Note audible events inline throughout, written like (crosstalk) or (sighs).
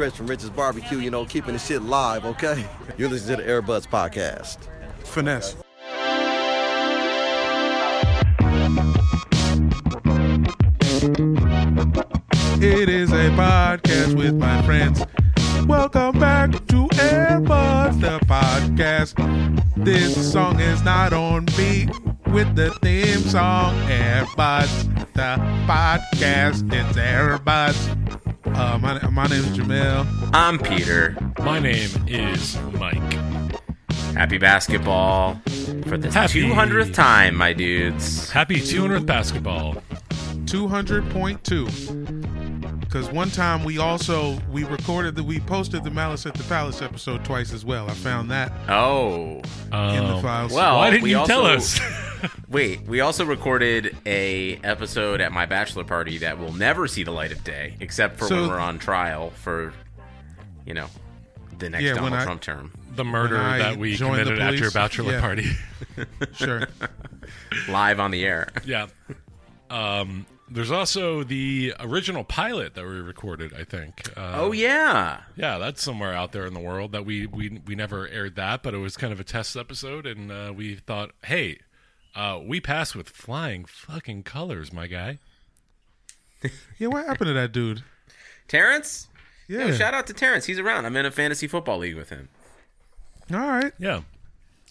From Rich's Barbecue, you know, keeping the shit live, okay? You're listening to the Airbuds Podcast. Finesse. It is a podcast with my friends. Welcome back to Airbuds, the podcast. This song is not on beat with the theme song Airbuds, the podcast. It's Airbuds. Uh, my, my name is Jamel. I'm Peter. My name is Mike. Happy basketball for the Happy- 200th time, my dudes. Happy 200th basketball. 200.2 because one time we also we recorded that we posted the malice at the palace episode twice as well i found that Oh. in the files Well, Why didn't we you also, tell us? (laughs) wait, we also recorded a episode at my bachelor party that will never see the light of day, except for So- when we're on trial for, you know, the next Yeah, when Donald I- Trump term. The murder that we joined the committed at your bachelor yeah. party. sure (laughs) Live on the air. (laughs) yeah. Um, there's also the original pilot that we recorded, I think. Uh, Oh, yeah. Yeah, that's somewhere out there in the world that we we we never aired that, but it was kind of a test episode, and uh, we thought, hey, uh, we passed with flying fucking colors, my guy. (laughs) yeah what happened to that dude Terrence? yeah Yo, shout out to Terrence. He's around. I'm in a fantasy football league with him. all right Yeah,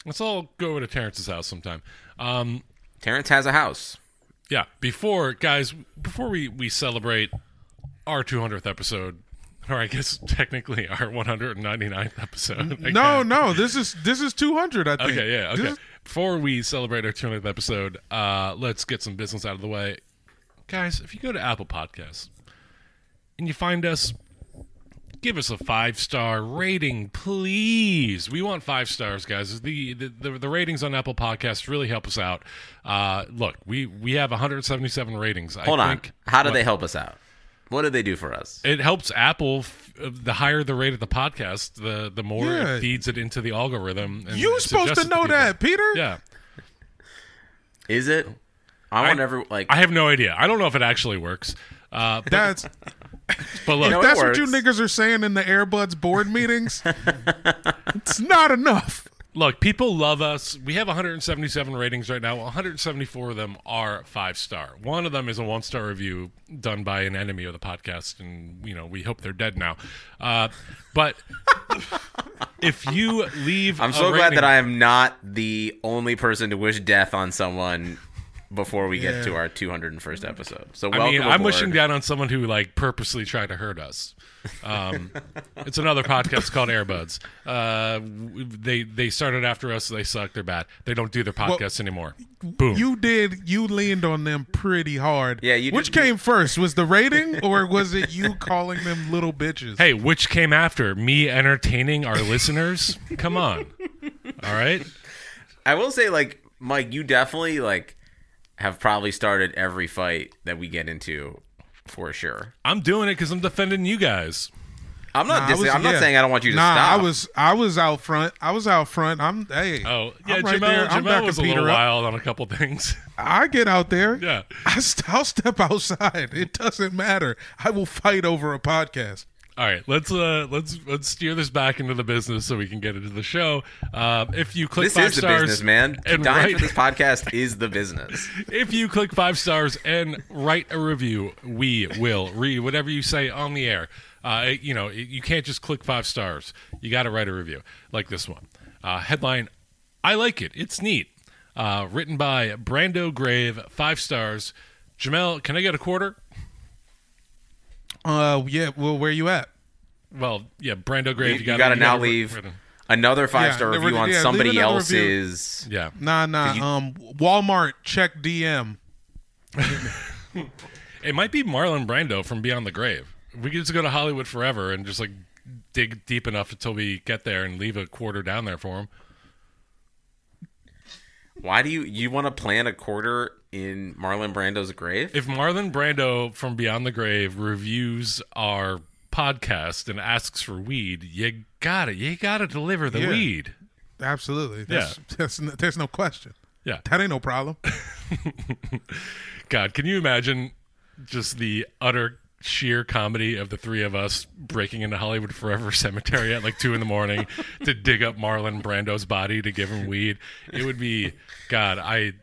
let's all go over to Terrence's house sometime. Um, Terrence has a house. Yeah, before guys, before we we celebrate our 200th episode, or I guess technically our 199th episode. No no this is this is 200 i think Okay, yeah, okay. Before we celebrate our 200th episode, uh, let's get some business out of the way. Guys, if you go to Apple Podcasts and you find us, give us a five star rating, please. We want five stars, guys. The the, the, the ratings on Apple Podcasts really help us out. Uh, look, we, we have 177 ratings. Hold I on. think, How do what- they help us out? What do they do for us? It helps Apple. f- uh, The higher the rate of the podcast, the the more Yeah. it feeds it into the algorithm. And you supposed to know people. that peter Yeah. Is it? I want every like. I have no idea. I don't know if it actually works. Uh, but, That's but look, know, it that's what you works. niggas are saying in the Airbuds board (laughs) meetings. it's not enough. look, people love us. We have 177 ratings right now. 174 of them are five star. One of them is a one star review done by an enemy of the podcast, and you know we hope they're dead now. Uh, but (laughs) if you leave, I'm a so glad that I am not the only person to wish death on someone before we get to our 201st episode. So I mean, I'm aboard. wishing down on someone who like purposely tried to hurt us. Um, it's another podcast called Airbuds. Uh, they they started after us. They suck. They're bad. They don't do their podcasts anymore. Boom. You did. You leaned on them pretty hard. Yeah, you Which did- came first? Was the rating or was it you calling them little bitches? hey, which came after me entertaining our listeners? Come on. All right. I will say, like Mike, you definitely like have probably started every fight that we get into for sure. I'm doing it because I'm defending you guys. I'm not. Nah, I dis- was- I'm not yeah. saying I don't want you to nah, stop. I was I was out front. I was out front. I'm hey. Oh yeah, I'm right Jamel. there. I'm back was a little Peter up. wild on a couple things. (laughs) I get out there. Yeah. I st- I'll step (laughs) outside. It doesn't matter. I will fight over a podcast. All right, let's uh let's let's steer this back into the business so we can get into the show. Uh, if you click this five is the stars, business, man. and Dying write- for this podcast is the business. (laughs) if you click five stars and write a review, we will read whatever you say on the air. Uh, you know, you can't just click five stars. You got to write a review like this one. Uh, headline: I like it. It's neat. Uh, written by Brando Grave, five stars. Jamel, can I get a quarter? Uh, yeah. Well, where you at? Well, yeah, Brando Grave. You, You, you gotta, got to you now gotta- leave another five star the review on yeah, somebody another review. else's. Yeah, Nah, nah. you- um, Walmart check DM. (laughs) It might be Marlon Brando from Beyond the Grave. We could just go to Hollywood Forever and just like dig deep enough until we get there and leave a quarter down there for him. Why do you you want to plant a quarter in Marlon Brando's grave? If Marlon Brando from Beyond the Grave reviews our podcast and asks for weed, you got it. You got to deliver the Yeah. weed. Absolutely. That's, (laughs) that's, n- there's no question. Yeah. That ain't no problem. (laughs) God, can you imagine just the utter sheer comedy of the three of us breaking into Hollywood Forever (laughs) Cemetery at like two in the morning to dig up Marlon Brando's body to give him weed? It would be, God, I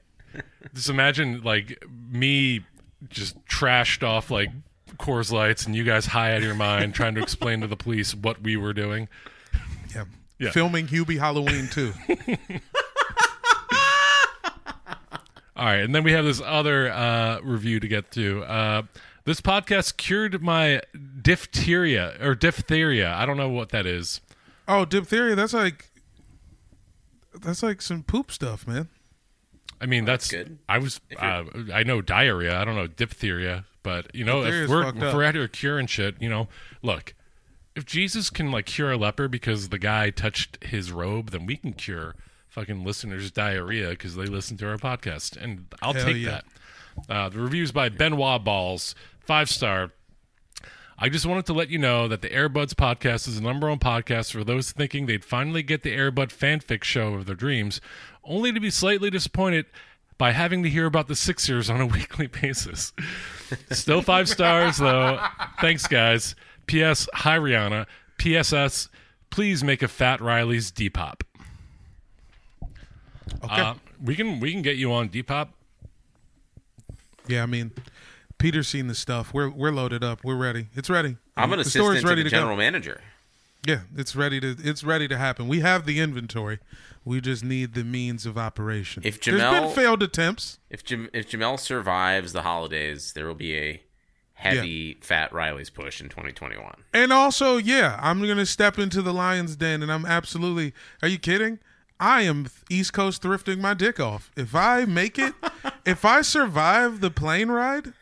just imagine like me just trashed off like Coors Lights and you guys high out of your mind trying to explain to the police what we were doing. Yeah. Yeah. Filming Hubie Halloween too. (laughs) All right, and then we have this other uh, review to get to. Uh, this podcast cured my diphtheria or diphtheria. I don't know what that is. oh, diphtheria. That's like that's like some poop stuff, man. I mean, that's, good. I was. Uh, I know diarrhea. I don't know diphtheria, but you know, if we're if we're out here curing shit, you know, look, if Jesus can like cure a leper because the guy touched his robe, then we can cure fucking listeners' diarrhea because they listen to our podcast, and I'll Hell take yeah. that. Uh, the reviews by Benoit Balls, five star. I just wanted to let you know that the Airbuds podcast is the number one podcast for those thinking they'd finally get the Airbud fanfic show of their dreams, only to be slightly disappointed by having to hear about the Sixers on a (laughs) weekly basis. Still five stars, though. Thanks, guys. P.S. Hi, Rihanna. P.S.S. Please make a Fat Riley's Depop. Okay. Uh, we can we can get you on Depop. yeah, I mean, Peter's seen the stuff. We're we're loaded up. We're ready. It's ready. I'm an the store's assistant to ready the to go. general manager. Yeah, it's ready to it's ready to happen. We have the inventory. We just need the means of operation. If Jamel, There's been failed attempts. If Jam- if Jamel survives the holidays, there will be a heavy Fat Riley's push in 2021. And also, yeah, I'm going to step into the lion's den and I'm absolutely Are you kidding? I am East Coast thrifting my dick off. If I make it, (laughs) if I survive the plane ride,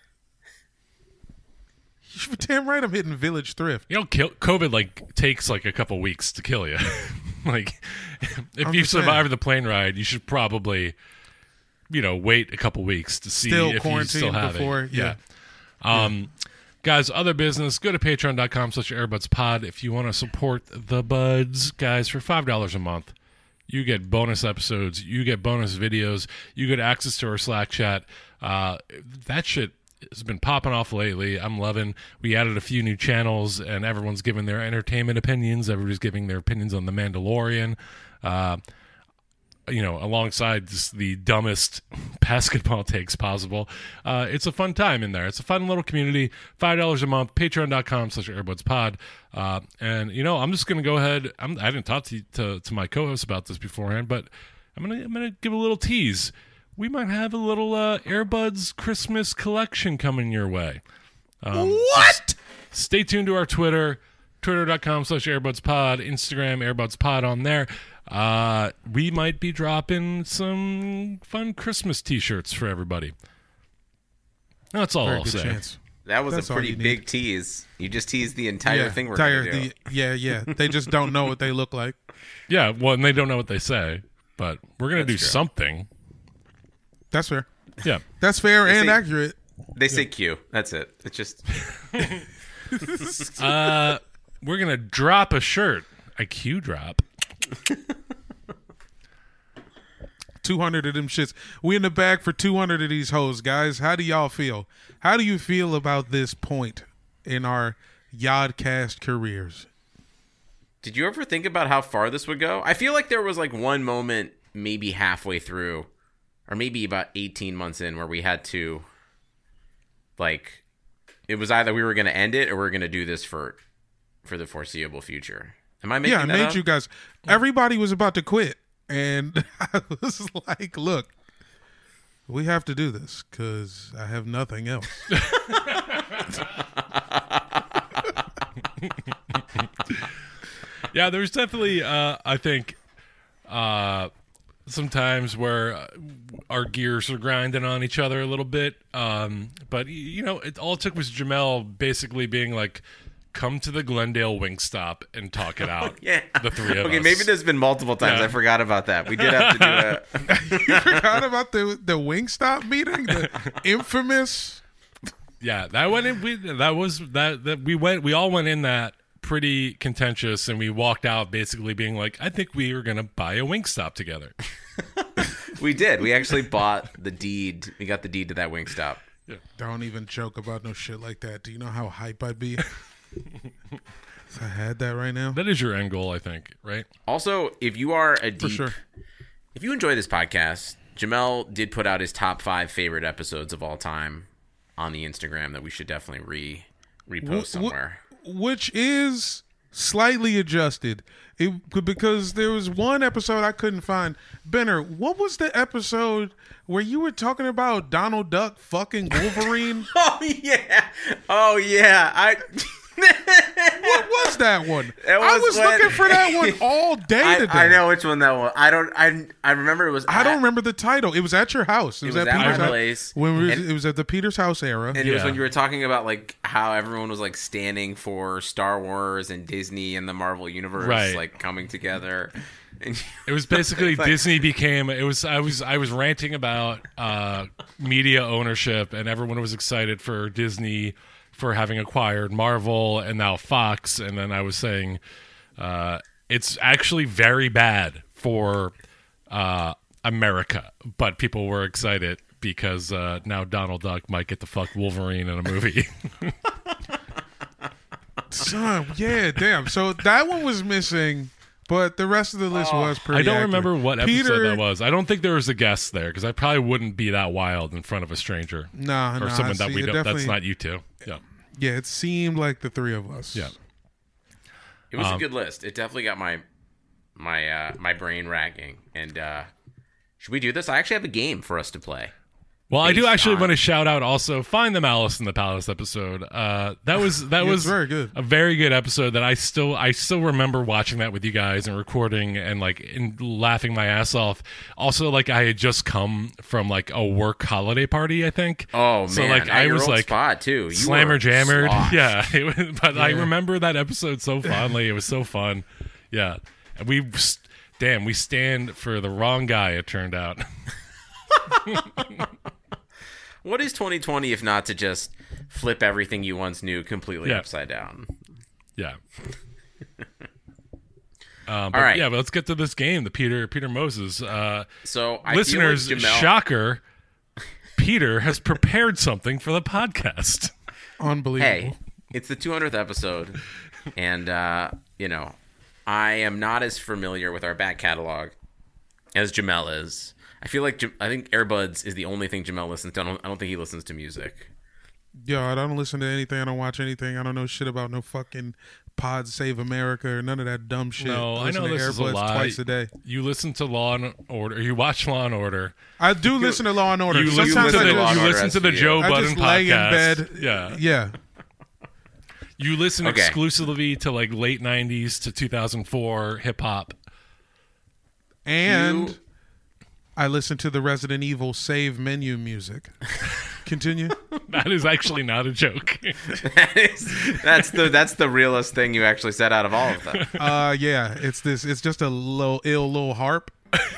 you're damn right I'm hitting Village Thrift. You know, kill, COVID like takes like a couple weeks to kill you. (laughs) (laughs) like, (laughs) if I'm you survive the plane ride, you should probably, you know, wait a couple weeks to see Still if you still have before, it. yeah. Um, guys, other business. Go to patreon.com slash airbuds pod if you want to support the buds, guys, for five dollars a month. You get bonus episodes. You get bonus videos. You get access to our Slack chat. Uh, that shit has been popping off lately. I'm loving. We added a few new channels, and everyone's giving their entertainment opinions. Everybody's giving their opinions on the Mandalorian. Uh, you know, alongside the dumbest (laughs) basketball takes possible. Uh, it's a fun time in there. It's a fun little community. Five dollars a month. Patreon.com slash AirbudsPod. Uh, and you know, I'm just gonna go ahead. I'm, I didn't talk to, to to my co-host about this beforehand, but I'm gonna I'm gonna give a little tease. We might have a little uh, Airbuds Christmas collection coming your way. Um, what? Stay tuned to our Twitter, twitter.com slash airbudspod, Instagram airbudspod on there. Uh, we might be dropping some fun Christmas t-shirts for everybody. That's all Very I'll say. chance. That was That's a pretty you need. big tease. You just teased the entire yeah, thing we're entire- do. the- yeah, yeah. They just don't know what they look like. (laughs) Yeah, well, and they don't know what they say, but we're gonna do true. something. That's fair. Yeah, That's fair They and say- accurate. They say Q. That's it. It's just (laughs) uh, we're gonna drop a shirt, a Q drop. 200 of them shits. We in the bag for 200 of these hoes, guys. How do y'all feel? How do you feel about this point in our Yodcast careers? Did you ever think about how far this would go? I feel like there was like one moment, maybe halfway through, or maybe about 18 months in, where we had to, like, it was either we were going to end it or we are going to do this for, for the foreseeable future. Am I making yeah, I that made up? you guys. Everybody was about to quit, and (laughs) I was like, "Look, we have to do this because I have nothing else." (laughs) yeah, there's definitely, uh, I think, uh, sometimes where uh, our gears are grinding on each other a little bit. Um, but you know, it all it took was Jamel basically being like, "Come to the Glendale Wingstop and talk it (laughs) out." Yeah. the three of okay, us. Okay, maybe there's been multiple times. Yeah. I forgot about that. We did have to do (laughs) it. you forgot about the the Wingstop meeting, the infamous. (laughs) Yeah, that went in. We that was that that we went. We all went in that pretty contentious, and we walked out basically being like, "I think we were gonna buy a Wingstop together." We did. We actually bought the deed. We got the deed to that Wingstop. Don't even joke about no shit like that. Do you know how hype I'd be? (laughs) if I had that right now. That is your end goal, I think, right? Also, if you are a deep, sure. if you enjoy this podcast, Jamel did put out his top five favorite episodes of all time on the Instagram that we should definitely re repost Wh- wh- somewhere. which is slightly adjusted. It because there was one episode I couldn't find. Benner, what was the episode where you were talking about Donald Duck fucking Wolverine? (laughs) oh yeah, oh yeah. I (laughs) what was that one? (laughs) It I was was when- looking for that one (laughs) all day I, today. I know which one that was. I don't. I I remember it was. I don't remember the title. It was at your house. It, It was, was at at my Peter's house. place. When we was, And- it was at the Peter's house era. And it was when you were talking about like how everyone was like standing for Star Wars and Disney and the Marvel universe Right. like coming together. And It was basically (laughs) Like- Disney became. It was I was I was ranting about uh, media ownership, and everyone was excited for Disney for having acquired Marvel and now Fox, and then I was saying uh, it's actually very bad for uh, America, but people were excited because uh, now Donald Duck might get the fuck Wolverine in a movie. (laughs) Son, yeah, damn. So that one was missing, but the rest of the list was pretty. I don't accurate. remember what episode Peter, that was. I don't think there was a guest there because I probably wouldn't be that wild in front of a stranger. Nah, or nah, someone that see, we don't. That's definitely- not you two. Yeah, Yeah, it seemed like the three of us. yeah. It was a Um, good list. It definitely got my my uh my brain racking. And uh should we do this? I actually have a game for us to play. Well, I do actually on- want to shout out also find the Malice in the Palace episode. Uh, that was that Yeah, was very good. a very good episode that I still I still remember watching that with you guys and recording and like and laughing my ass off. Also, like I had just come from like a work holiday party, I think. Oh so man, like at I was old like spot too. You slammer jammered. sloshed. (laughs) Yeah, it but I remember that episode so (laughs) fondly. It was so fun. Yeah, and we damn we stand for the wrong guy. It turned out. (laughs) What is 2020 if not to just flip everything you once knew completely Yeah. upside down? Yeah. Um, (laughs) but All right. yeah, but let's get to this game. The Peter Peter Moses. Uh, So I feel like listeners, Jamel- shocker. (laughs) Peter has prepared something for the podcast. (laughs) Unbelievable. Hey, it's the 200th episode, and uh, you know, I am not as familiar with our back catalog as Jamel is. I feel like I think Airbuds is the only thing Jamel listens to. I don't, I don't think he listens to music. Yo, I don't listen to anything. I don't watch anything. I don't know shit about no fucking Pod Save America or none of that dumb shit. No, I listen know to this is a Airbuds lie. twice a day. You listen to Law and Order. You watch Law and Order. I do listen to Law and Order. You listen to the, just- you listen to the Joe I Budden just lay in podcast. bed. Yeah, Yeah. You listen Okay. exclusively to like late '90s to 2004 hip hop. And You- I listen to the Resident Evil save menu music. Continue. (laughs) That is actually not a joke. (laughs) That is- that's the that's the realest thing you actually said out of all of them. (laughs) uh yeah, it's this it's just a little ill little harp.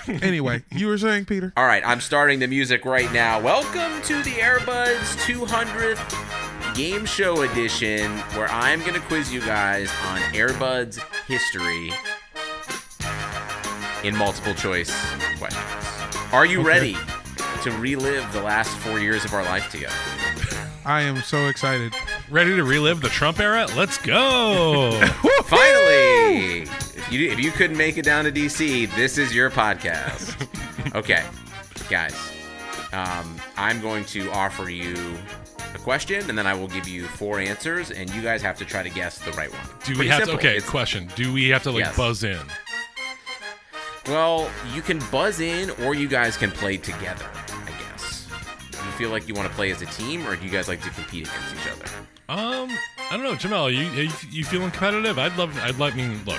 anyway, you were saying, Peter? All right, I'm starting the music right now. Welcome to the Airbuds 200th game show edition, where I'm going to quiz you guys on Airbuds history in multiple choice questions. Are you Okay. ready to relive the last four years of our life together? I am so excited. Ready to relive the Trump era? Let's go. (laughs) Finally, if you if you couldn't make it down to DC, this is your podcast. (laughs) Okay, guys, um, I'm going to offer you a question, and then I will give you four answers, and you guys have to try to guess the right one. Do we have simple. to? Okay, It's- question. Do we have to like Yes. buzz in? Well, you can buzz in, or you guys can play together. I guess. Do you feel like you want to play as a team, or do you guys like to compete against each other? Um, I don't know, Jamel. You you, you feeling competitive? I'd love. I'd like. I mean, look.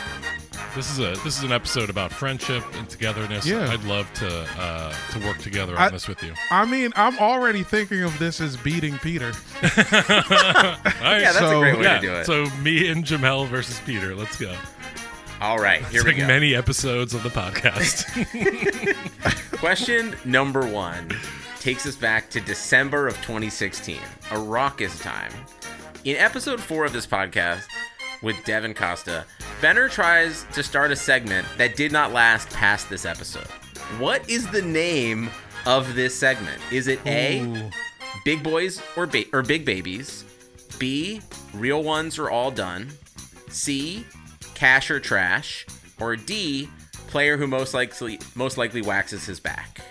This is a this is an episode about friendship and togetherness. Yeah. I'd love to uh, to work together on I- this with you. I mean, I'm already thinking of this as beating Peter. (laughs) All right, Yeah, that's a great way yeah, to do it. So me and Jamel versus Peter. Let's go. All right, here we like go. many episodes of the podcast. (laughs) (laughs) Question number one takes us back to December of 2016, a raucous time. In episode four of this podcast with Devin Costa, Benner tries to start a segment that did not last past this episode. What is the name of this segment? Is it A, Ooh. Big Boys or, ba- or Big Babies? B, Real Ones are All Done? C, Cash or Trash? Or D, Player who most likely most likely waxes his back?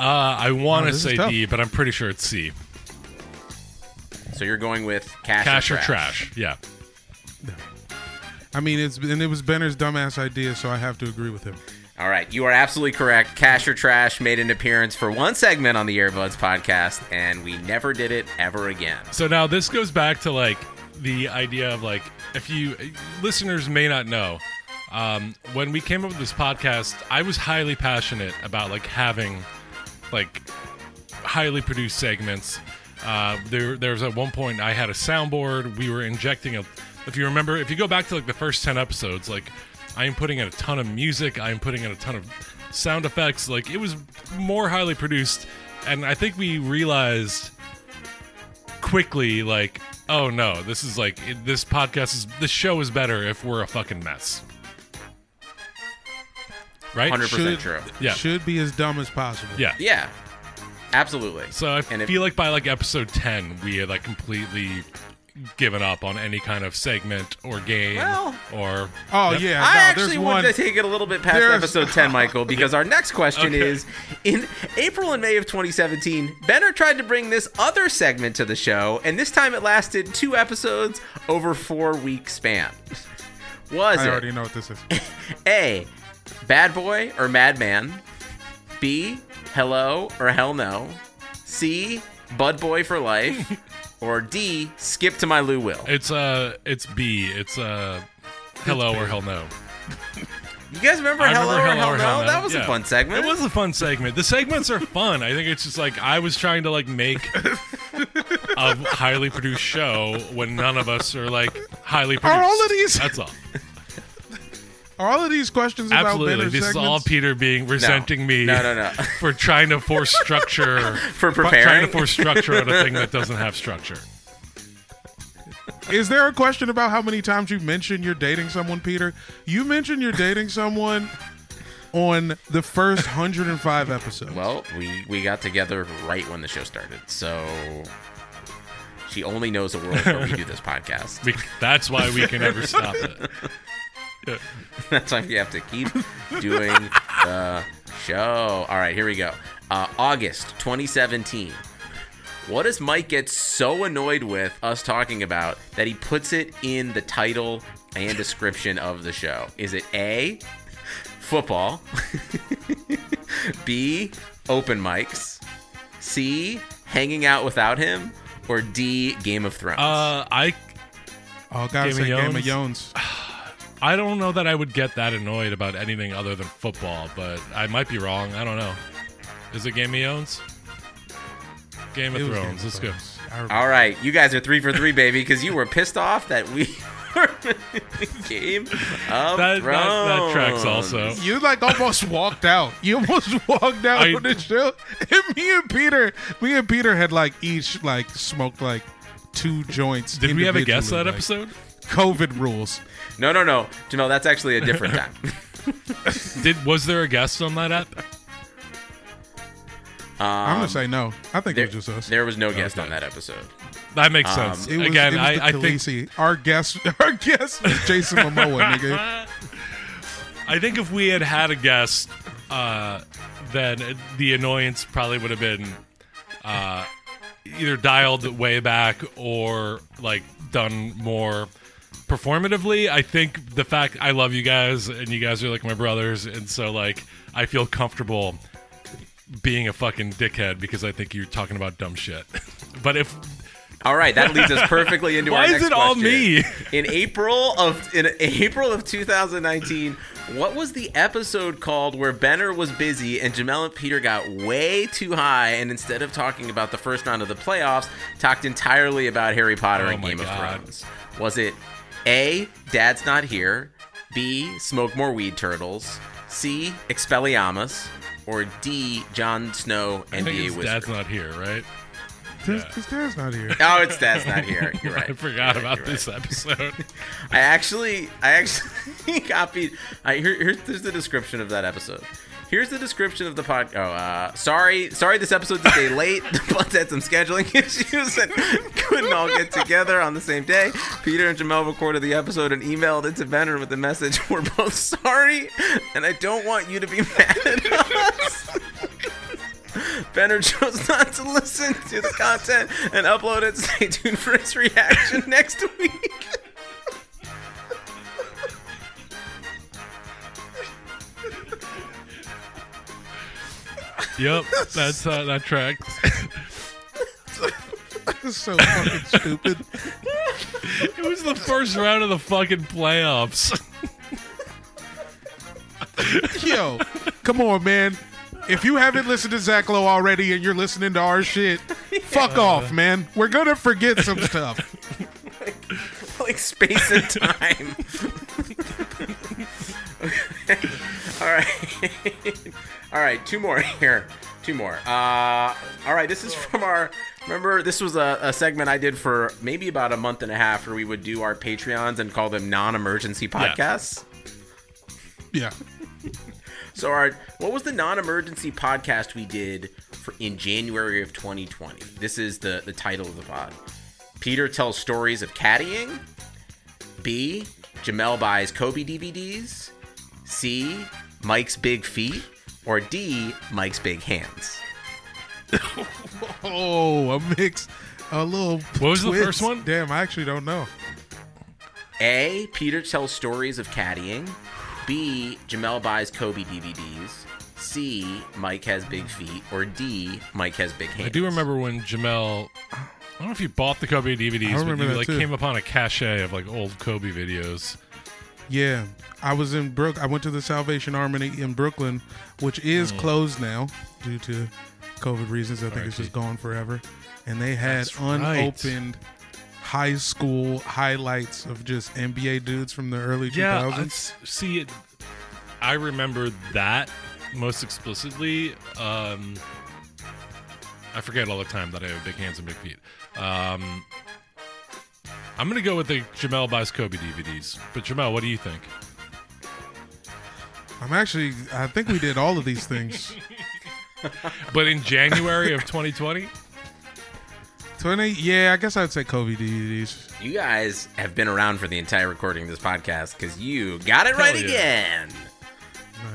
uh, I want Oh, to this is say. D, but I'm pretty sure it's C. So you're going with Cash, Cash or, or trash. trash? Yeah. I mean, it's and it was Benner's dumbass idea, so I have to agree with him. All right, you are absolutely correct. Cash or Trash made an appearance for one segment on the Airbuds podcast, and we never did it ever again. So now this goes back to like the idea of like if you listeners may not know, um, when we came up with this podcast, I was highly passionate about like having like highly produced segments. Uh, there, there was at one point I had a soundboard. We were injecting a. If you remember, if you go back to like the first ten episodes, like I am putting in a ton of music. I am putting in a ton of sound effects. Like it was more highly produced, and I think we realized quickly like oh no this is like it, this podcast is this show is better if we're a fucking mess right 100% Should, true. Yeah. Should be as dumb as possible. yeah Yeah, absolutely. so i And if- feel like by like episode 10 we had like completely given up on any kind of segment or game Well- or Oh Yep. yeah. I actually there's wanted one. to take it a little bit past There's- episode 10, Michael, because our next question Okay. is In April and May of 2017, Benner tried to bring this other segment to the show, and this time it lasted two episodes over four week span. (laughs) Was I it I already know what this is. (laughs) A, Bad Boy or Madman? B, Hello or Hell No? C, Bud Boy for Life? (laughs) or D, Skip to My Lou Will? it's uh it's b it's uh hello or hell no You guys remember I Hello, remember or Hell or No? Hell No. That was a Yeah. fun segment. It was a fun segment. The segments are fun. I think it's just like I was trying to like make a highly produced show when none of us are like highly produced. Are all of these- That's all. Are all of these questions about Absolutely. Benner's This is all Peter being resenting me. No, no, no. (laughs) For trying to force structure. (laughs) For preparing. Trying to force structure on a thing that doesn't have structure. is there a question about how many times you mentioned you're dating someone, Peter? You mentioned you're dating someone on the first 105 episodes. Well, we we got together right when the show started, so she only knows the world where we do this (laughs) podcast. We, that's why we can never stop it. (laughs) That's why we have to keep doing the show. All right, here we go. Uh, August 2017. What does Mike get so annoyed with us talking about that he puts it in the title and description of the show? Is it A, football, (laughs) B, open mics, C, hanging out without him, or D, Game of Thrones? Uh, I. Oh, gotta say Game of Yones. (sighs) (sighs) (sighs) I don't know that I would get that annoyed about anything other than football, but I might be wrong. I don't know. Is it Game of Thrones? Game of It Thrones. Game of Let's go. Thrones. I. All right, you guys are three for three, baby, because you were pissed off that we (laughs) were Game of That- that- that tracks also. You like almost walked out. You almost (laughs) walked out I- on the show. And me and Peter, me and Peter had like each like smoked like two joints. Did we have a guest that like, episode? COVID rules. No, no, no, Jamel. That's actually a different time. (laughs) Did was there a guest on that app? I'm Um, gonna say no. I think there, it was just us. there was no guest on that episode. That makes Um, sense. It was, Again, it was I, the I think Khaleesi. our guest, (laughs) our guest was Jason Momoa, nigga. (laughs) I think if we had had a guest, uh, then the annoyance probably would have been uh, either dialed way back or like done more performatively. I think the fact I love you guys and you guys are like my brothers, and so like I feel comfortable being a fucking dickhead because I think you're talking about dumb shit. (laughs) but if All right, that leads us perfectly into (laughs) Why our is next it all question. me? (laughs) In April of in April of 2019, what was the episode called where Benner was busy and Jamel and Peter got way too high and instead of talking about the first round of the playoffs, talked entirely about Harry Potter Oh and Game God. of Thrones? Was it A, Dad's Not Here, B, Smoke More Weed Turtles, C, Expelliarmus, or D, Jon Snow, I think NBA his Wizard? dad's not here, right? His, his dad's not here. Oh, it's Dad's Not Here. You're (laughs) right. I forgot right, about this right. episode. (laughs) I actually, I actually (laughs) copied. I here, here's, here's the description of that episode. Here's the description of the pod. Oh, uh, sorry, sorry, this episode's a day (laughs) late. The buds had some scheduling (laughs) issues and couldn't all get together on the same day. Peter and Jamel recorded the episode and emailed it to Benner with the message: (laughs) "We're both sorry, and I don't want you to be mad at us." Benner chose not to listen to the content and upload it. Stay tuned for his reaction next week. Yep, that's uh, that tracks. (laughs) It's so fucking stupid. It was the first round of the fucking playoffs. Yo, come on, man. If you haven't listened to Zach Lowe already and you're listening to our shit, fuck off, man. We're gonna forget some stuff. (laughs) like space and time. (laughs) all right, all right. Two more (laughs) here. Two more. Uh, all right. This is from our. Remember, this was a, a segment I did for maybe about a month and a half, where we would do our Patreons and call them non-emergency podcasts. Yeah. (laughs) So, our what was the non-emergency podcast we did for in January of 2020? This is the the title of the pod. Peter tells stories of caddying. B. Jamel buys Kobe DVDs. C. Mike's big feet. Or D. Mike's big hands. (laughs) Oh, a mix, a little. What was the twist. first one? Damn, I actually don't know. A. Peter tells stories of caddying. B. Jamel buys Kobe DVDs. C. Mike has big feet. Or D. Mike has big hands. I do remember when Jamel. I don't know if you bought the Kobe DVDs, I but remember you that like too. came upon a cache of like old Kobe videos. Yeah, I was in Brook. I went to the Salvation Army in Brooklyn, which is Mm. closed now due to COVID reasons. I think it's just gone forever. And they had That's right. unopened high school highlights of just NBA dudes from the early Yeah, 2000s. it's- see it. I remember that most explicitly. Um, I forget all the time that I have big hands and big feet. Um, I'm gonna go with the Jamel buys Kobe DVDs. But Jamel, what do you think? I'm actually. I think we did all of these things. (laughs) But in January of 2020, Twenty. Yeah, I guess I'd say Kobe DVDs. You guys have been around for the entire recording of this podcast because you got it Hell right yeah. again.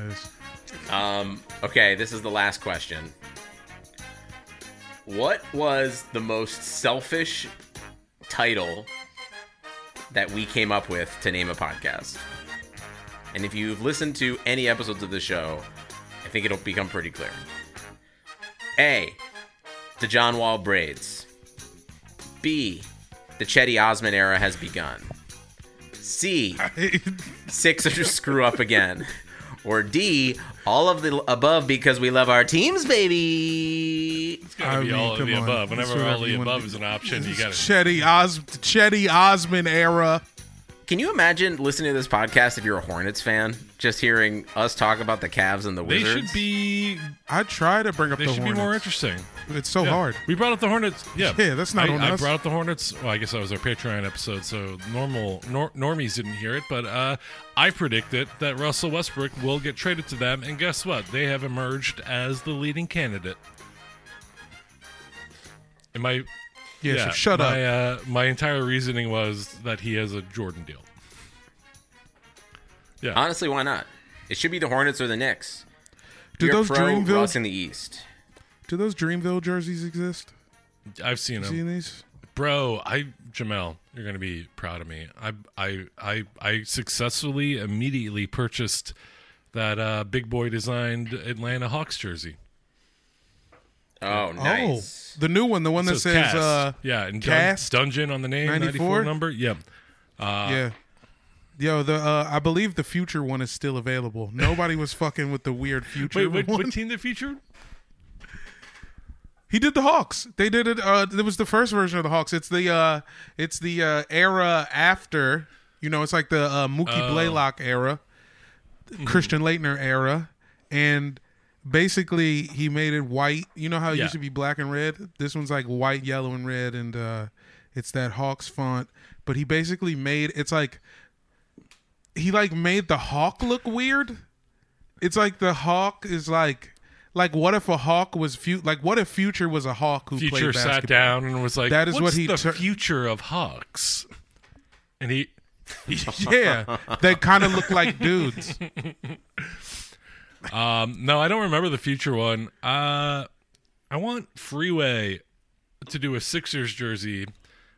Nice. Um, okay, this is the last question. What was the most selfish title that we came up with to name a podcast? And if you've listened to any episodes of the show, I think it'll become pretty clear. A. The John Wall braids. B. The Cedi Osman era has begun. C. (laughs) Sixers screw up again. Or D. All of the above because we love our teams, baby. It's gotta be all of the above. Whenever all of the above is an option, you gotta. Cedi Os Cedi Osman era. Can you imagine listening to this podcast if you're a Hornets fan? Just hearing us talk about the Cavs and the Wizards. They should be. I try to bring up They the should Hornets. be more interesting. It's so Yeah. hard. We brought up the Hornets. Yeah, Yeah, that's not I, on I us. brought up the Hornets. Well, I guess that was our Patreon episode, so normal nor, normies didn't hear it. But uh, I predicted that Russell Westbrook will get traded to them, and guess what? They have emerged as the leading candidate. And my Yeah, so shut my, Uh, my entire reasoning was that he has a Jordan deal. Yeah, Honestly, why not? It should be the Hornets or the Knicks. Do You're those pro Dreamville- Russ in the East. Do those Dreamville jerseys exist? I've seen You them. seen these? Bro, I Jamel, you're gonna be proud of me. I I I I successfully immediately purchased that uh, Big Boi designed Atlanta Hawks jersey. Oh, nice. Oh, the new one, the one It that says Cast. uh, yeah, and dun- cast dungeon on the name, 94? 94 number. Yep. Uh, yeah. Yo, the uh, I believe the future one is still available. Nobody was (laughs) fucking with the weird future Wait, what, one. what team the future? (laughs) He did the Hawks. They did it. Uh, it was the first version of the Hawks. It's the uh, it's the uh, era after. You know, it's like the uh, Mookie Oh. Blaylock era, Christian Laettner era, and basically he made it white. You know how it Yeah. used to be black and red. This one's like white, yellow, and red, and uh, it's that Hawks font. But he basically made it's like he like made the hawk look weird. It's like the hawk is like like what if a hawk was fu- like what if future was a hawk who Future played sat down and was like, that is What's what he the tur- future of Hawks? And he, (laughs) (laughs) yeah, they kind of look like dudes. (laughs) Um, no, I don't remember the future one. Uh, I want Freeway to do a Sixers jersey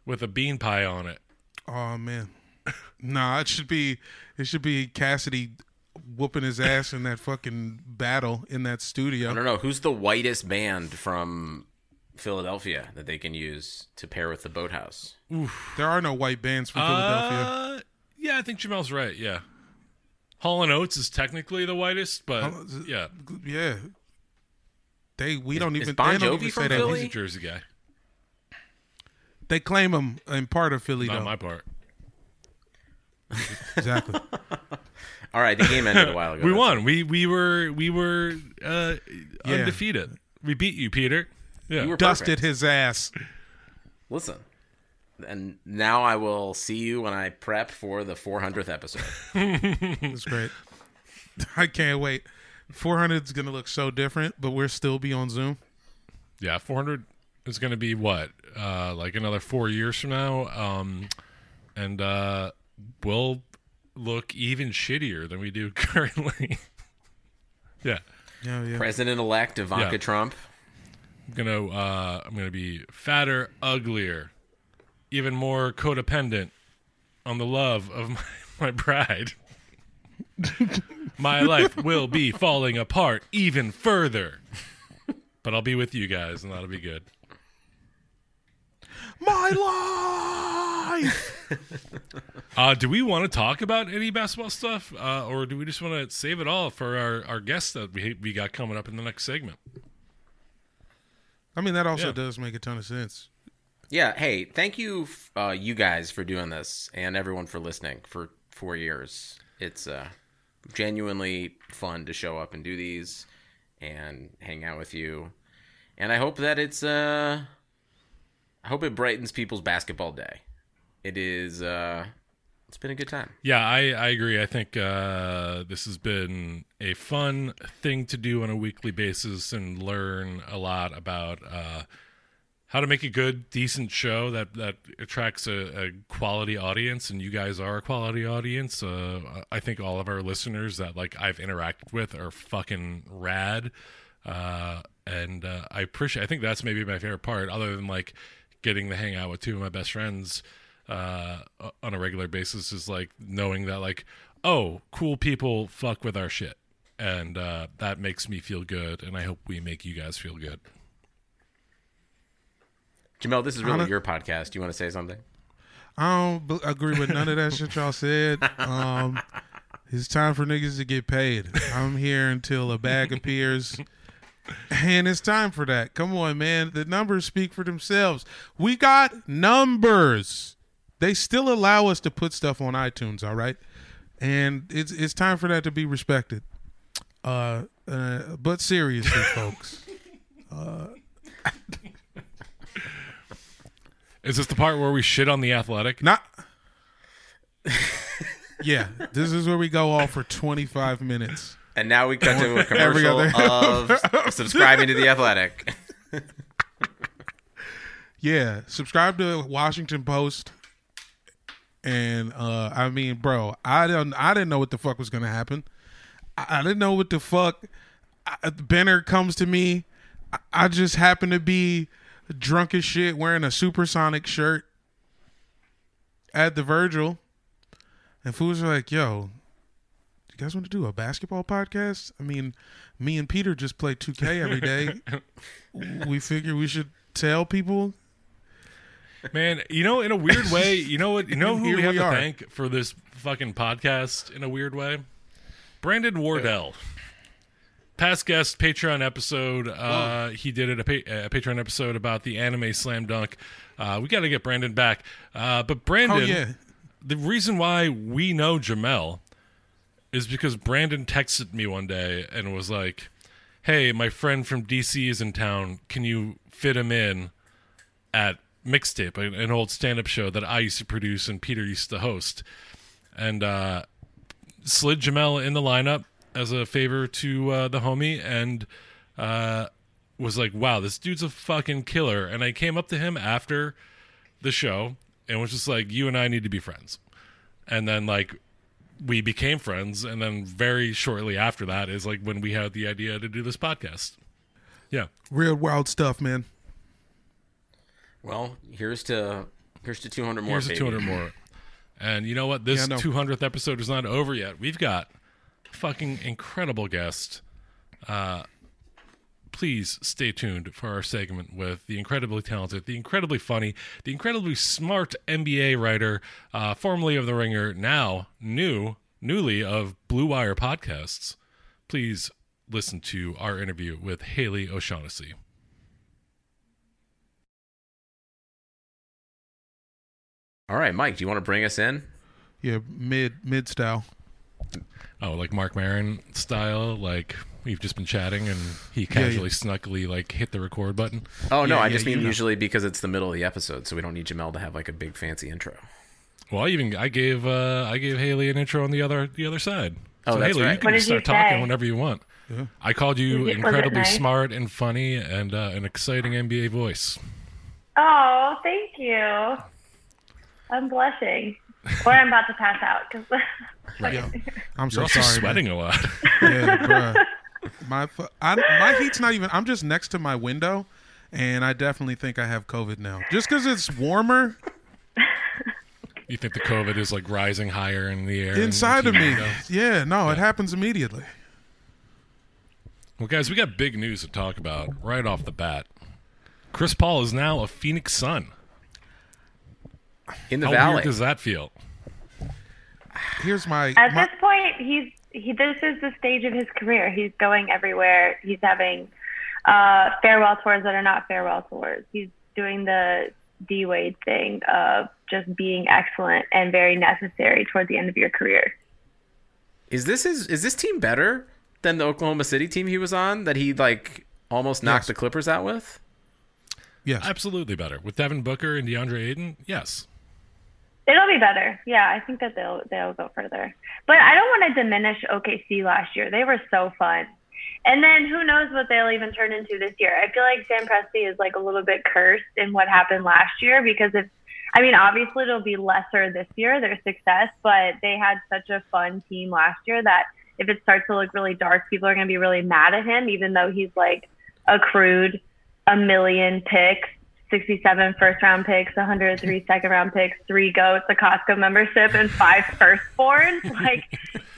with a bean pie on it. Oh man, (laughs) nah, it should be it should be Cassidy whooping his ass in that fucking battle in that studio. I don't know who's the whitest band from Philadelphia that they can use to pair with the Boathouse. There are no white bands from Philadelphia. Uh, yeah, I think Jamel's right. Yeah, Hall and Oates is technically the whitest, but Hall- yeah, yeah, they we Is- don't is even Bon they don't Jovi even from say that. Philly? he's a Jersey guy. They claim him in part of Philly Not though. my part. exactly. (laughs) All right, the game ended a while ago. we That's won. We we were we were uh, Yeah. undefeated. We beat you, Peter. Yeah, You were Dusted perfect. his ass. Listen, and now I will see you when I prep for the 400th episode. (laughs) It's great. I can't wait. 400 is gonna look so different, but we'll still be on Zoom. Yeah, 400 is going to be what? Uh, like another four years from now. Um, and uh, we'll look even shittier than we do (laughs) currently. yeah. Yeah, yeah. President-elect Ivanka Yeah. Trump. I'm gonna uh, I'm gonna be fatter, uglier, even more codependent on the love of (laughs) my, my bride. (laughs) my life will be falling apart even further. But I'll be with you guys and that'll be good. My life. (laughs) Uh, do we want to talk about any basketball stuff, uh, or do we just want to save it all for our, our guests that we we got coming up in the next segment? I mean, that also Yeah. does make a ton of sense. Yeah. Hey, thank you, uh, you guys, for doing this, and everyone for listening for four years. It's uh, genuinely fun to show up and do these, and hang out with you. And I hope that it's uh, I hope it brightens people's basketball day. it is. uh It's been a good time. Yeah, I, I agree. I think uh, this has been a fun thing to do on a weekly basis and learn a lot about uh, how to make a good, decent show that, that attracts a, a quality audience. And you guys are a quality audience. Uh, I think all of our listeners that like I've interacted with are fucking rad. Uh, and uh, I appreciate. I think that's maybe my favorite part, other than like getting to hang out with two of my best friends uh, on a regular basis is like knowing that like oh cool people fuck with our shit and uh, that makes me feel good and i hope we make you guys feel good Jamel, this is really your podcast. Do you want to say something? I don't b- agree with none of that shit y'all said. Um, it's time for niggas to get paid. I'm here until a bag appears. And it's time for that. Come on, man. The numbers speak for themselves. We got numbers. They still allow us to put stuff on iTunes, all right? And it's it's time for that to be respected. Uh, uh but seriously, folks. Uh, is this the part where we shit on the athletic not (laughs) yeah, this is where we go off for 25 minutes. And now we cut to a Every commercial other- (laughs) of subscribing to the Athletic. (laughs) Yeah, subscribe to Washington Post. And uh I mean, bro, I don't I didn't know what the fuck was going to happen. I, I didn't know what the fuck I, Benner comes to me. I, I just happen to be drunk as shit wearing a supersonic shirt at the Virgil. And fools are like, "Yo, you guys want to do a basketball podcast? I mean, me and Peter just play 2K every day. (laughs) we figure we should tell people man you know in a weird way you know what you know who (laughs) we have we to are. thank for this fucking podcast in a weird way brandon wardell past guest patreon episode uh he did it a, pa- a patreon episode about the anime slam dunk. Uh we got to get brandon back. Uh but brandon Oh, yeah. the reason why we know jamel is because brandon texted me one day and was like hey my friend from dc is in town. Can you fit him in at mixtape an, an old stand-up show that i used to produce and peter used to host? And uh slid jamel in the lineup as a favor to uh, the homie and uh was like wow this dude's a fucking killer and i came up to him after the show and was just like you and i need to be friends and then like we became friends and then very shortly after that is like when we had the idea to do this podcast yeah real wild stuff, man. Well, here's to here's to 200 more. Here's a baby. 200 more. And you know what? This Yeah, no. 200th episode is not over yet. We've got a fucking incredible guest. Uh, please stay tuned for our segment with the incredibly talented, the incredibly funny, the incredibly smart NBA writer, uh, formerly of The Ringer, now new, newly of Blue Wire podcasts. Please listen to our interview with Haley O'Shaughnessy. All right, Mike, do you want to bring us in? Yeah, mid mid style. Oh, like Marc Maron style, like we've just been chatting and he Yeah, casually, snuggly, like hit the record button. Oh no, Yeah, I yeah, just mean you know. usually because it's the middle of the episode, so we don't need Jamel to have like a big fancy intro. Well, I even I gave uh I gave Haley an intro on the other the other side. Oh, so that's Haley, right. you can What did start you talking whenever you want. Yeah. I called you Was it- was it incredibly nice? smart and funny and uh, an exciting NBA voice. Oh, thank you. I'm blushing. Or I'm about to pass out because (laughs) Yeah. I'm so You're also sorry. sweating man. a lot. (laughs) (laughs) Yeah, bruh. My I, my heat's not even. I'm just next to my window, and I definitely think I have COVID now. Just because it's warmer you think the COVID is like rising higher in the air and inside of me. it? Yeah, no, it happens immediately. Well, guys, we got big news to talk about right off the bat. Chris Paul is now a Phoenix Sun. In the How valley. weird does that feel? Here's my, at my this point, he's he. This is the stage of his career. He's going everywhere. He's having uh, farewell tours that are not farewell tours. He's doing the D Wade thing of just being excellent and very necessary toward the end of your career. Is this his is this team better than the Oklahoma City team he was on that he like almost knocked Yes. the Clippers out with? yes. Absolutely better. With Devin Booker and DeAndre Ayton, yes. It'll be better. Yeah, I think that they'll they'll go further. But I don't want to diminish OKC last year. They were so fun. And then who knows what they'll even turn into this year. I feel like Sam Presti is like a little bit cursed in what happened last year because if I mean obviously it'll be lesser this year, their success, but they had such a fun team last year that if it starts to look really dark, people are gonna be really mad at him, even though he's like accrued a million picks 67 first round picks, 103 second round picks, three goats, a Costco membership, and five (laughs) firstborns. like,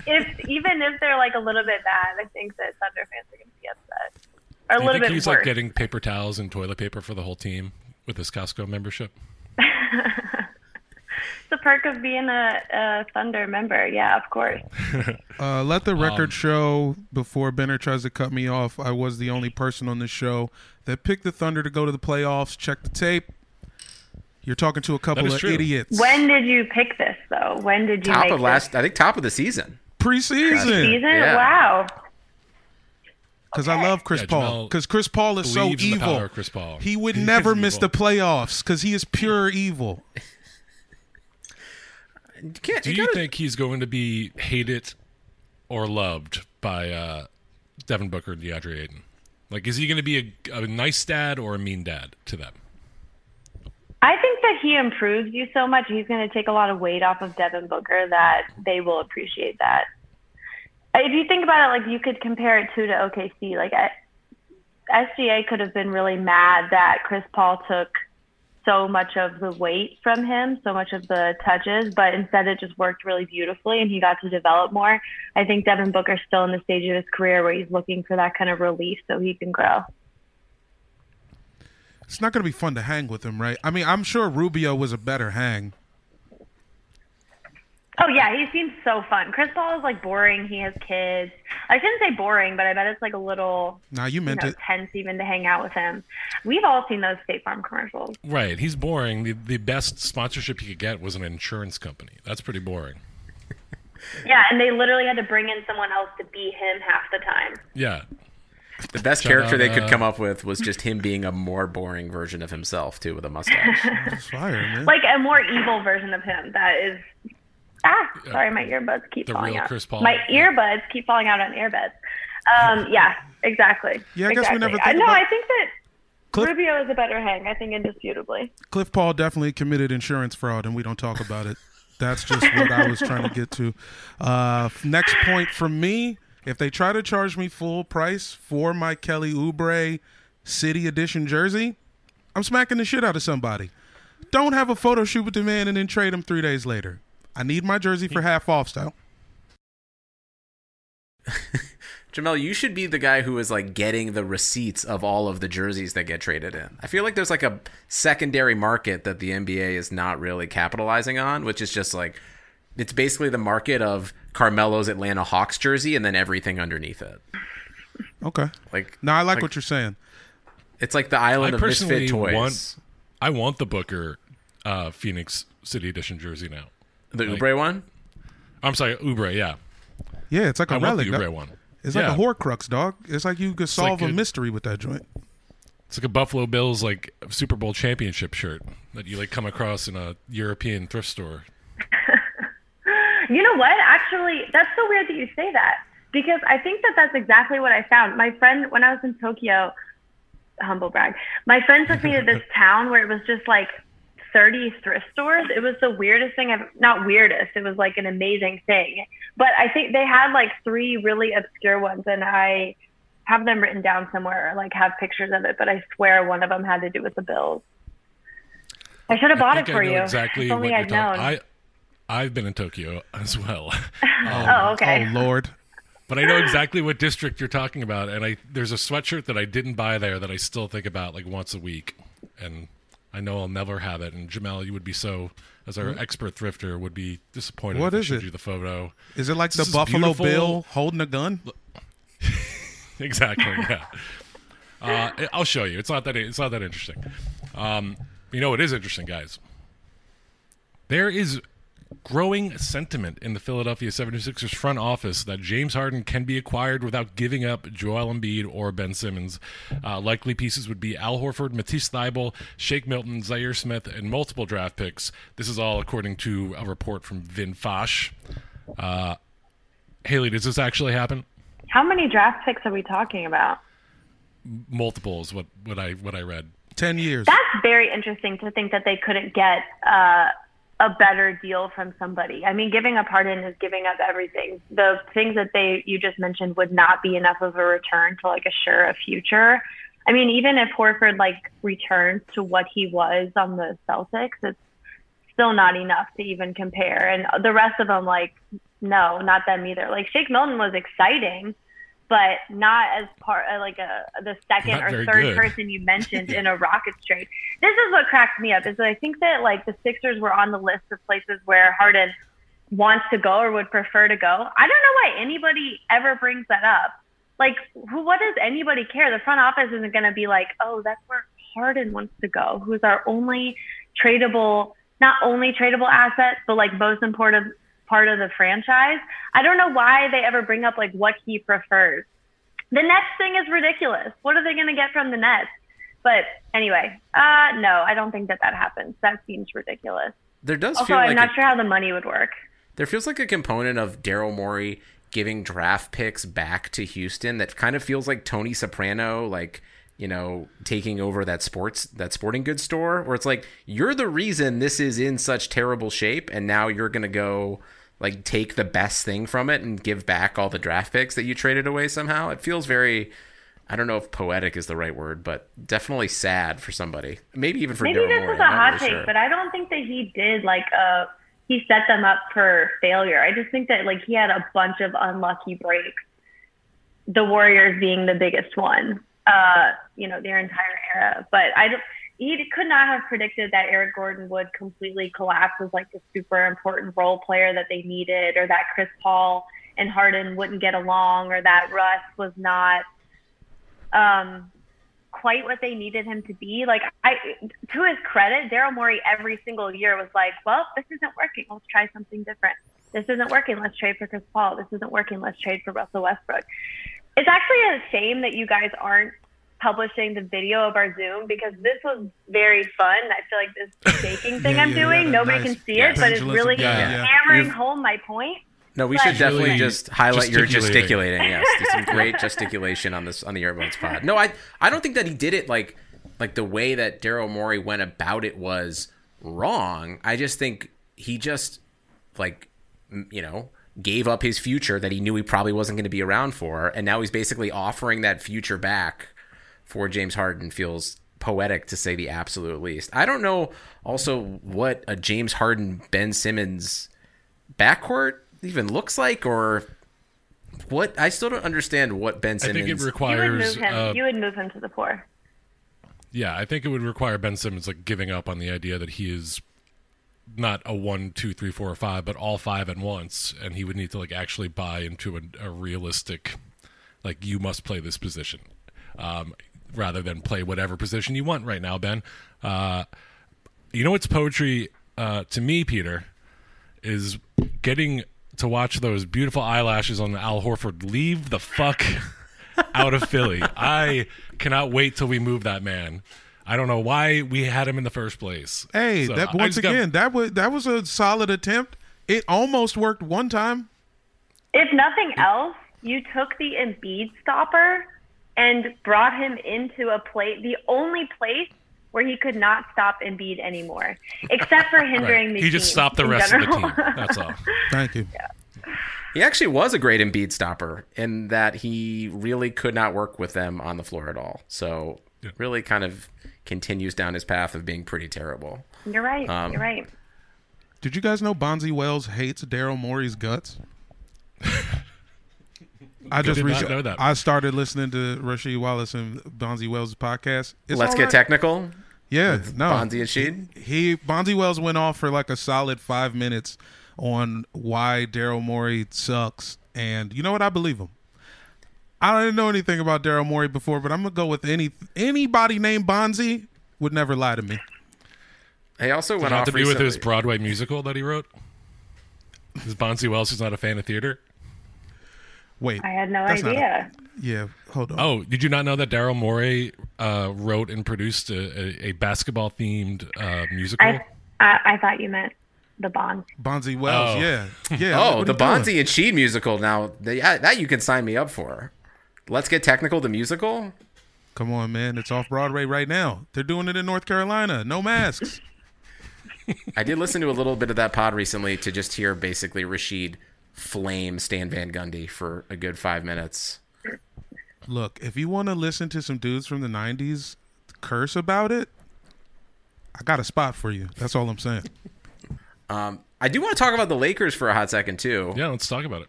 if even if they're like a little bit bad, I think that Thunder fans are going to be upset. Or a Do you little think bit he's worse. like getting paper towels and toilet paper for the whole team with his Costco membership? (laughs) it's the perk of being a, a Thunder member. Yeah, of course. (laughs) Uh, let the record Um, show before Benner tries to cut me off. I was the only person on this show that picked the Thunder to go to the playoffs. Check the tape. You're talking to a couple of true. idiots. When did you pick this though? When did you top make of last, I think top of the season. Preseason. this? season? Yeah. Wow. Because I love Chris Yeah, Paul. Because Chris Paul is so believes in the evil. power of Chris Paul. He would He never miss evil. the playoffs because he is pure evil. Do you think he's going to be hated or loved by uh, Devin Booker and DeAndre Ayton? Like, is he going to be a, a nice dad or a mean dad to them? I think that he improves you so much. He's going to take a lot of weight off of Devin Booker that they will appreciate that. If you think about it, like you could compare it to to OKC. Like I- SGA could have been really mad that Chris Paul took so much of the weight from him, so much of the touches, but instead it just worked really beautifully and he got to develop more. I think Devin Booker's still in the stage of his career where he's looking for that kind of relief so he can grow. It's not going to be fun to hang with him, right? I mean, I'm sure Rubio was a better hang. Oh yeah, he seems so fun. Chris Paul is like boring. He has kids. I shouldn't say boring, but I bet it's like a little Nah, you meant know, it. tense even to hang out with him. We've all seen those State Farm commercials. Right. He's boring. The, the best sponsorship you could get was an insurance company. That's pretty boring. Yeah, and they literally had to bring in someone else to be him half the time. Yeah. The best Shout character out, they could uh, come up with was just him being a more boring version of himself too, with a mustache. Fire, man. Like a more evil version of him. That is. Ah, sorry, my earbuds keep The falling real out. Chris Paul. My earbuds keep falling out on earbuds. Um, (laughs) yeah, exactly. Yeah, I guess we exactly. never I, think no, about- I think that Cliff- Rubio is a better hang. I think indisputably. Cliff Paul definitely committed insurance fraud, and we don't talk about it. That's just what I was trying to get to. Uh, next point from me: if they try to charge me full price for my Kelly Oubre City Edition jersey, I'm smacking the shit out of somebody. Don't have a photo shoot with the man and then trade him three days later. I need my jersey for half off style. (laughs) Jamel, you should be the guy who is like getting the receipts of all of the jerseys that get traded in. I feel like there's like a secondary market that the NBA is not really capitalizing on, which is just like it's basically the market of Carmelo's Atlanta Hawks jersey and then everything underneath it. Okay. Like No, I like, like- what you're saying. It's like the island I of misfit personally toys. want. I want the Booker uh, Phoenix City Edition jersey now. The Like- Oubre one? I'm sorry, Oubre. Yeah. Yeah, it's like a I want the relic. Oubre dog. one. It's Yeah. like a Horcrux, dog. It's like you could It's like solve a a- mystery with that joint. It's like a Buffalo Bills like Super Bowl championship shirt that you like come across in a European thrift store. (laughs) You know what? Actually, that's so weird that you say that because I think that that's exactly what I found. My friend, when I was in Tokyo, humble brag, my friend took me to this (laughs) town where it was just like 30 thrift stores. It was the weirdest thing I've not weirdest. It was like an amazing thing. But I think they had like three really obscure ones, and I have them written down somewhere, or like have pictures of it. But I swear one of them had to do with the bills. I should have bought it for I know you. exactly if only I'd known. I I've been in Tokyo as well. (laughs) (laughs) Oh, um, okay. Oh Lord. But I know exactly what district you're talking about, and I there's a sweatshirt that I didn't buy there that I still think about like once a week, and I know I'll never have it. And Jamel, you would be so, as our expert thrifter, would be disappointed. What is it? you the photo? Is it like This the Buffalo beautiful- Bill holding a gun? (laughs) exactly. Yeah. Uh, I'll show you. It's not that. It's not that interesting. Um, you know, it is interesting, guys. There is growing sentiment in the Philadelphia 76ers front office that James Harden can be acquired without giving up Joel Embiid or Ben Simmons. Uh, likely pieces would be Al Horford, Matisse Thybulle, Shake Milton, Zhaire Smith, and multiple draft picks. This is all according to a report from Vin Fosh. Uh, Haley, does this actually happen? How many draft picks are we talking about? Multiple is what, what I what I read. Ten years. That's very interesting to think that they couldn't get uh, a better deal from somebody. I mean, giving a pardon is giving up everything. The things that they you just mentioned would not be enough of a return to like assure a future. I mean, even if Horford like returns to what he was on the Celtics, it's still not enough to even compare. And the rest of them, like, no, not them either. Like Shake Milton was exciting, but not as part uh, like a the second Not or third good. person you mentioned (laughs) in a Rockets trade. This is what cracks me up is that I think that like the Sixers were on the list of places where Harden wants to go or would prefer to go. I don't know why anybody ever brings that up. Like, who? What does anybody care? The front office isn't going to be like, oh, that's where Harden wants to go, who's our only tradable, not only tradable asset, but like most important part of the franchise. I don't know why they ever bring up like what he prefers. The next thing is ridiculous. What are they going to get from the Nets? But anyway, uh, no, I don't think that that happens. That seems ridiculous. There does Also, I'm like not a- sure how the money would work. There feels like a component of Daryl Morey giving draft picks back to Houston that kind of feels like Tony Soprano, like you know, taking over that sports that sporting goods store, where it's like you're the reason this is in such terrible shape, and now you're gonna go like take the best thing from it and give back all the draft picks that you traded away somehow. It feels very. I don't know if poetic is the right word, but definitely sad for somebody. Maybe even for Maybe Daryl this Morey. is a hot really take, sure. but I don't think that he did like uh he set them up for failure. I just think that like he had a bunch of unlucky breaks. The Warriors being the biggest one, uh, you know, their entire era. But I don't. He could not have predicted that Eric Gordon would completely collapse as like the super important role player that they needed, or that Chris Paul and Harden wouldn't get along, or that Russ was not um, quite what they needed him to be. Like I, to his credit, Daryl Morey every single year was like, "Well, this isn't working. Let's try something different. This isn't working. Let's trade for Chris Paul. This isn't working. Let's trade for Russell Westbrook." It's actually a shame that you guys aren't publishing the video of our Zoom because this was very fun. I feel like this (laughs) shaking thing Yeah, I'm yeah, doing, yeah, nobody nice. can see Yeah, it, but it's really yeah, yeah. hammering You've- home my point. No, we But- should definitely Really just highlight your gesticulating. gesticulating. Yes, do some (laughs) great gesticulation on this on the Air Buds pod. No, I I don't think that he did it like like the way that Daryl Morey went about it was wrong. I just think he just like you know gave up his future that he knew he probably wasn't going to be around for, and now he's basically offering that future back for James Harden. Feels poetic to say the absolute least. I don't know also what a James Harden Ben Simmons backcourt even looks like or what I still don't understand what Ben I think Simmons it You would move him. uh, you would move him to the four. Yeah, I think it would require Ben Simmons like giving up on the idea that he is not a one, two, three, four, or five, but all five at once, and he would need to like actually buy into a, a realistic, like you must play this position, um, rather than play whatever position you want right now, Ben. Uh, you know what's poetry uh, to me, Peter, is getting to watch those beautiful eyelashes on Al Horford leave the fuck (laughs) out of Philly. I cannot wait till we move that man. I don't know why we had him in the first place. Hey, So, that once just got- again, that was that was a solid attempt. It almost worked one time. If nothing else, you took the Embiid stopper and brought him into a place, the only place where he could not stop Embiid anymore, except for (laughs) hindering Right. the He just team stopped the in rest of the team. That's all. (laughs) Thank you. He actually was a great Embiid stopper in that he really could not work with them on the floor at all. So really kind of continues down his path of being pretty terrible. You're right. Um, You're right. Did you guys know Bonzi Wells hates Daryl Morey's guts? (laughs) I just Did not know that. I started listening to Rasheed Wallace and Bonzi Wells' podcast. It's Let's get right. technical. Yeah, with no. Bonzi and Sheed? He Bonzi Wells went off for like a solid five minutes on why Daryl Morey sucks, and you know what? I believe him. I didn't know anything about Daryl Morey before, but I'm gonna go with any anybody named Bonzi would never lie to me. He also Did went off to do with his Broadway musical that he wrote. Is Bonzi Wells who's not a fan of theater? Wait, I had no that's not a- idea. yeah, hold on. Oh, did you not know that Daryl Morey uh, wrote and produced a, a, a basketball themed uh, musical? I, I I thought you meant the Bond. Bonzi Wells, Oh. yeah, (laughs) yeah. oh, the are you doing? Bonzi and Sheed musical. Now the, yeah, that you can sign me up for. Let's get technical. The musical. Come on, man, it's off Broadway right now. They're doing it in North Carolina. No masks. (laughs) I did listen to a little bit of that pod recently to just hear basically Rasheed flame Stan Van Gundy for a good five minutes. Look, if you want to listen to some dudes from the '90s curse about it, I got a spot for you. That's all I'm saying. Um, I do want to talk about the Lakers for a hot second too. Yeah, let's talk about it.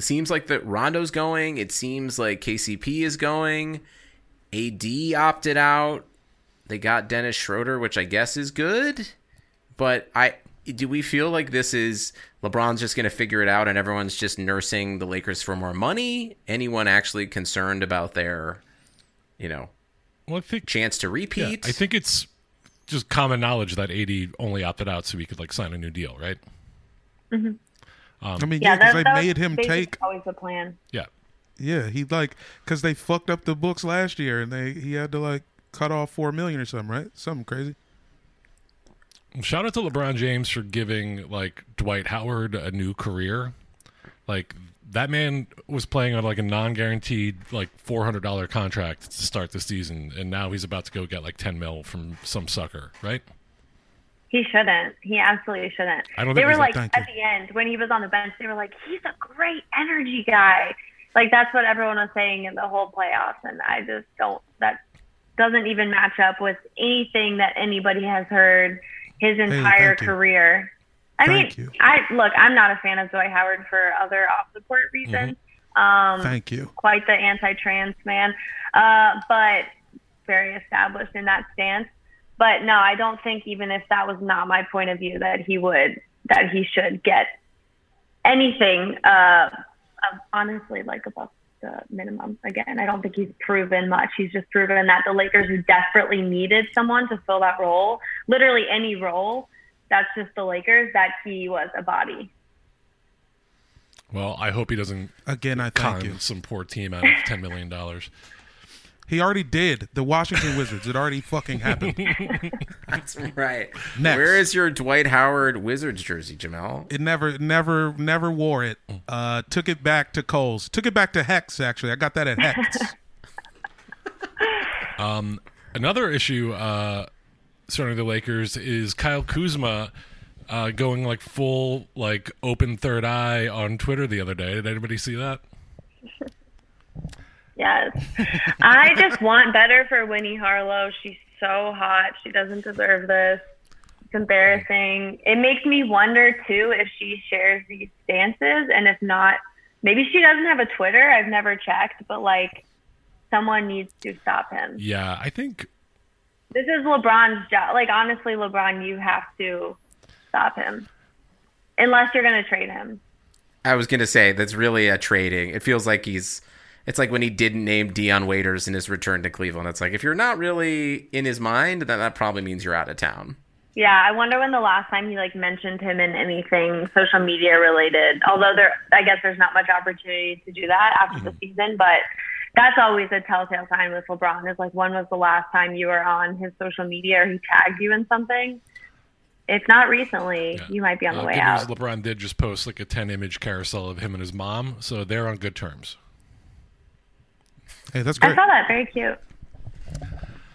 Seems like that Rondo's going. It seems like KCP is going. AD opted out. They got Dennis Schroeder, which I guess is good. But I do we feel like this is LeBron's just going to figure it out and everyone's just nursing the Lakers for more money? Anyone actually concerned about their, you know, well, I think, chance to Yeah, repeat? I think it's just common knowledge that AD only opted out so he could like sign a new deal, right? Mhm. Um, I mean, Yeah, yeah, because that, they made him take. always the plan. yeah. Yeah, he like because they fucked up the books last year, and they he had to like cut off four million or something, right? Something crazy. Shout out to LeBron James for giving like Dwight Howard a new career. Like that man was playing on like a non-guaranteed like four hundred dollar contract to start the season, and now he's about to go get like ten mil from some sucker, right? He shouldn't. He absolutely shouldn't. I don't they were like like, at the end when he was on the bench. They were like, "He's a great energy guy." Like that's what everyone was saying in the whole playoffs, and I just don't. That doesn't even match up with anything that anybody has heard his entire career. I Thank mean, you. I look. I'm not a fan of Zoe Howard for other off the court reasons. Um, Mm-hmm. Thank you. quite the anti-trans man, uh, but very established in that stance. But no, I don't think even if that was not my point of view that he would that he should get anything. Uh, of honestly, like above the minimum. Again, I don't think he's proven much. He's just proven that the Lakers desperately needed someone to fill that role, literally any role. That's just the Lakers. That he was a body. Well, I hope he doesn't Again, I thank con you. some poor team out of ten million dollars. He already did. The Washington Wizards. It already fucking happened. (laughs) That's right. Next. Where is your Dwight Howard Wizards jersey, Jamel? It never, never, never wore it. Uh, took it back to Kohl's. Took it back to Hex. Actually, I got that at Hex. (laughs) Um, another issue uh, surrounding the Lakers is Kyle Kuzma uh, going like full like open third eye on Twitter the other day. Did anybody see that? (laughs) Yes. I just want better for Winnie Harlow. She's so hot. She doesn't deserve this. It's embarrassing. It makes me wonder too if she shares these stances and if not, maybe she doesn't have a Twitter. I've never checked, but like someone needs to stop him. Yeah, I think This is LeBron's job. Like honestly, LeBron, you have to stop him. Unless you're going to trade him. I was gonna say that's really a trading. It feels like he's. It's like when he didn't name Dion Waiters in his return to Cleveland. It's like if you're not really in his mind, then that probably means you're out of town. Yeah, I wonder when the last time he like mentioned him in anything social media related. Although there, I guess there's not much opportunity to do that after the season, but that's always a telltale sign with LeBron. Is like when was the last time you were on his social media or he tagged you in something? If not recently, you might be on the uh, way good out. LeBron did just post like a ten image carousel of him and his mom, so they're on good terms. Hey, that's I saw that. Very cute.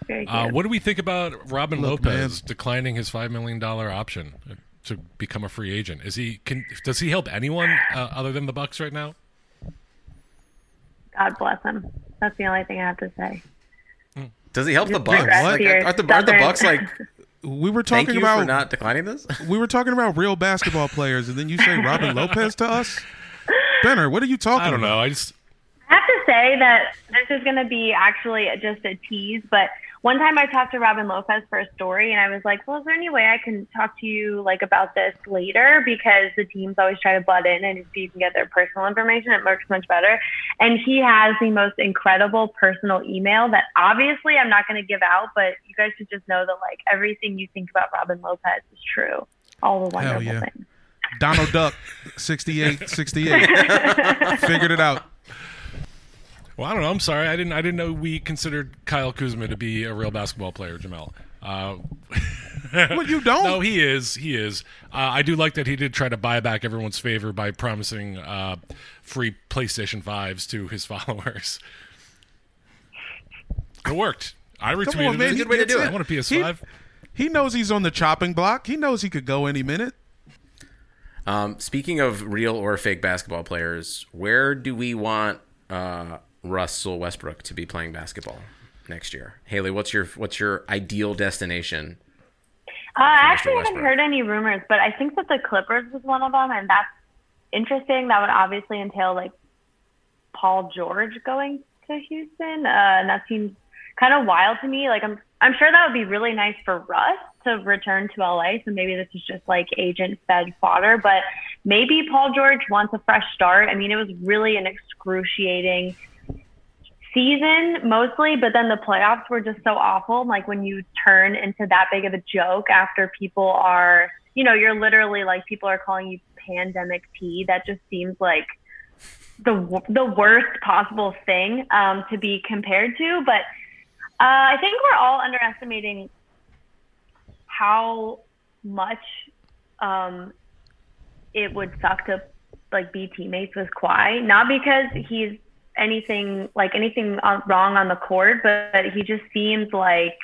Very cute. Uh, what do we think about Robin Look, Lopez declining his five million dollar option to become a free agent? Is he can does he help anyone uh, other than the Bucks right now? God bless him. That's the only thing I have to say. Does he help the Bucks? regrets Like, aren't the, aren't the Bucks like? (laughs) We were Thank talking you about for not declining this. (laughs) we were talking about real basketball players, and then you say Robin (laughs) Lopez to us. Benner, what are you talking? I don't about? know. I just I have to say that this is going to be actually just a tease, but one time I talked to Robin Lopez for a story and I was like, well, is there any way I can talk to you like about this later? Because the teams always try to butt in and see if you can get their personal information, it works much better. And he has the most incredible personal email that obviously I'm not going to give out, but you guys should just know that like everything you think about Robin Lopez is true. All the wonderful yeah. things. Donald Duck, 68, 68. (laughs) Figured it out. Well, I don't know. I'm sorry. I didn't. I didn't know we considered Kyle Kuzma to be a real basketball player, Jamel. Uh, well, you don't. (laughs) No, he is. He is. Uh, I do like that he did try to buy back everyone's favor by promising uh, free PlayStation fives to his (laughs) followers. It worked. I retweeted Come on, man. it. Good way to do it. it. I want a PS5. He, he knows he's on the chopping block. He knows he could go any minute. Um, speaking of real or fake basketball players, where do we want uh, Russell Westbrook to be playing basketball next year? Haley, what's your what's your ideal destination? Uh, I actually haven't heard any rumors, but I think that the Clippers was one of them, and that's interesting. That would obviously entail like Paul George going to Houston, uh, and that seems kind of wild to me. Like I'm, I'm sure that would be really nice for Russ to return to LA. So maybe this is just like agent fed fodder, but maybe Paul George wants a fresh start. I mean, it was really an excruciating season mostly, but then the playoffs were just so awful. Like when you turn into that big of a joke after people are, you know, you're literally like people are calling you pandemic P. That just seems like the the worst possible thing um, to be compared to. But uh, I think we're all underestimating how much um, it would suck to like be teammates with Kawhi. Not because he's anything like anything wrong on the court, but he just seems like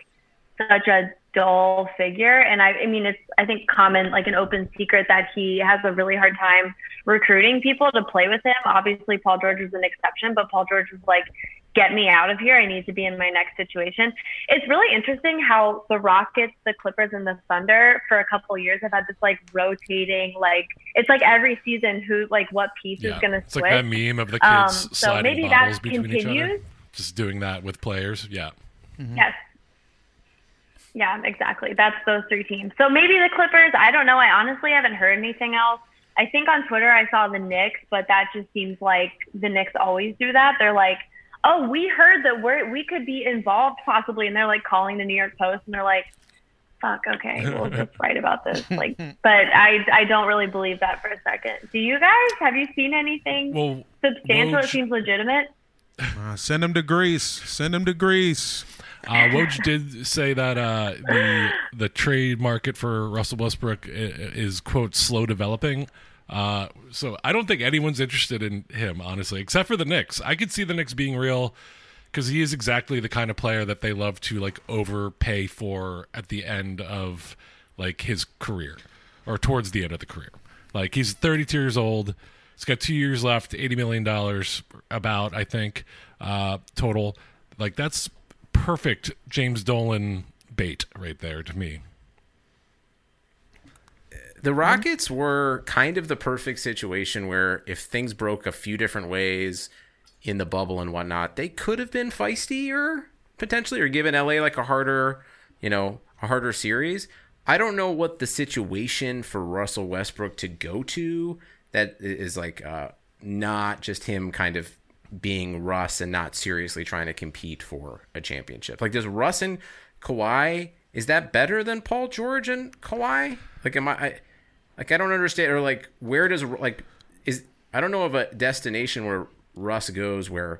such a dull figure. And I, I mean, it's I think common like an open secret that he has a really hard time recruiting people to play with him. Obviously, Paul George was an exception, but Paul George was like, "Get me out of here! I need to be in my next situation." It's really interesting how the Rockets, the Clippers, and the Thunder for a couple of years have had this like rotating like it's like every season who like what piece Yeah. is going to It's switch. like that meme of the Um, kids so sliding maybe bottles that between each other. continues. Just doing that with players. Yeah. Yes. Yeah, exactly. That's those three teams. So maybe the Clippers. I don't know. I honestly haven't heard anything else. I think on Twitter I saw the Knicks, but that just seems like the Knicks always do that. They're like, "Oh, we heard that we're we could be involved possibly," and they're like calling the New York Post, and they're like, "Fuck, okay, we'll (laughs) just write about this." Like, (laughs) but I I don't really believe that for a second. Do you guys? Have you seen anything Well, substantial that seems legitimate? Uh, send them to Greece. Send them to Greece. Uh, Woj did say that uh, the the trade market for Russell Westbrook is quote slow developing. Uh, so I don't think anyone's interested in him, honestly, except for the Knicks. I could see the Knicks being real because he is exactly the kind of player that they love to like overpay for at the end of like his career or towards the end of the career. Like he's 32 years old. He's got two years left, 80 million dollars about I think uh, total. Like that's perfect James Dolan bait right there to me. The Rockets were kind of the perfect situation where if things broke a few different ways in the bubble and whatnot, they could have been feistier potentially or given LA like a harder, you know, a harder series. I don't know what the situation for Russell Westbrook to go to that is like uh, not just him kind of being Russ and not seriously trying to compete for a championship. Like, does Russ and Kawhi is that better than Paul George and Kawhi? Like, am I, I like I don't understand or like where does like is I don't know of a destination where Russ goes where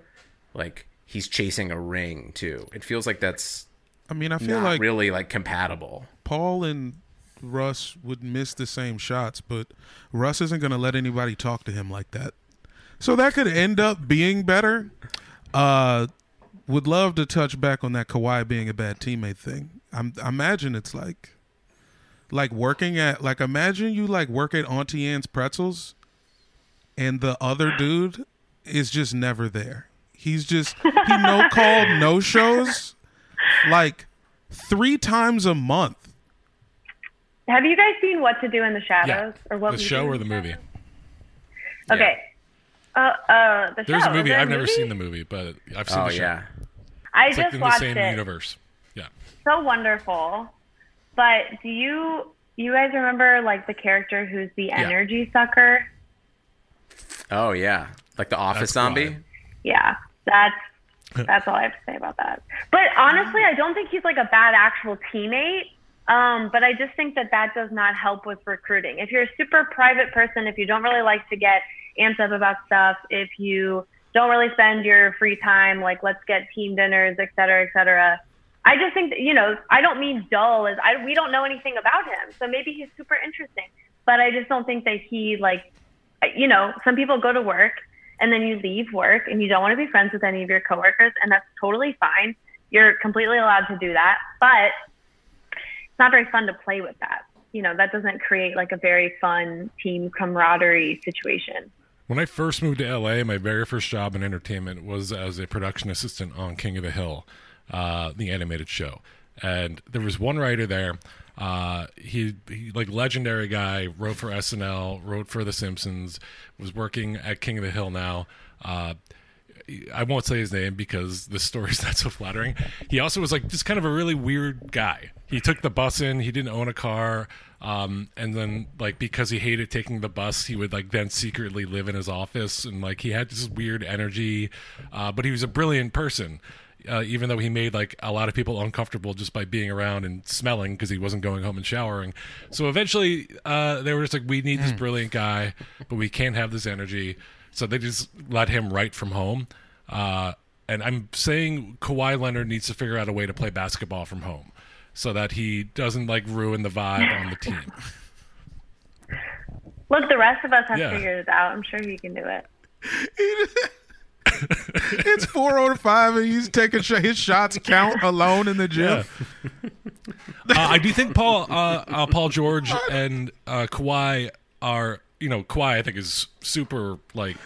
like he's chasing a ring too. It feels like that's I mean, I feel not like really like compatible. Paul and Russ would miss the same shots, but Russ isn't going to let anybody talk to him like that. So that could end up being better. Uh, would love to touch back on that Kawhi being a bad teammate thing. I'm, I imagine it's like, like working at, like imagine you like work at Auntie Anne's Pretzels, and the other dude is just never there. He's just he no (laughs) called no shows, like three times a month. Have you guys seen What to Do in the Shadows or what the We show Do or in the movie? Okay. Uh, uh, the There's show. a movie. There I've a never movie? seen the movie, but I've seen Oh, the show. yeah. I it's just like in watched the same it. universe. Yeah. So wonderful. But do you you guys remember like the character who's the energy sucker? Oh yeah, like the Office That's zombie. Kawhi. Yeah, that's (laughs) that's all I have to say about that. But honestly, I don't think he's like a bad actual teammate. Um, but I just think that that does not help with recruiting. If you're a super private person, if you don't really like to get amped up about stuff, if you don't really spend your free time like let's get team dinners, et cetera, et cetera. I just think that, you know, I don't mean dull as I we don't know anything about him. So maybe he's super interesting. But I just don't think that he like you know, some people go to work and then you leave work and you don't want to be friends with any of your coworkers and that's totally fine. You're completely allowed to do that. But it's not very fun to play with that. You know, that doesn't create like a very fun team camaraderie situation. When I first moved to LA, my very first job in entertainment was as a production assistant on King of the Hill, uh, the animated show. And there was one writer there. Uh, he, he, like legendary guy, wrote for SNL, wrote for The Simpsons, was working at King of the Hill now. Uh, I won't say his name because the story's (laughs) not so flattering. He also was like just kind of a really weird guy. He took the bus in. He didn't own a car. Um, and then like because he hated taking the bus, he would like then secretly live in his office and like he had this weird energy. Uh, but he was a brilliant person. Uh, even though he made like a lot of people uncomfortable just by being around and smelling because he wasn't going home and showering. So eventually, uh, they were just like, "We need this brilliant guy, but we can't have this energy." So they just let him write from home. Uh, and I'm saying Kawhi Leonard needs to figure out a way to play basketball from home so that he doesn't like ruin the vibe on the team. (laughs) Look, the rest of us have Yeah. figured it out. I'm sure he can do it. (laughs) it's four on five, and he's taking sh- his shots count alone in the gym. (laughs) uh, I do think Paul uh, uh, Paul George and uh, Kawhi are you know Kawhi I think is super like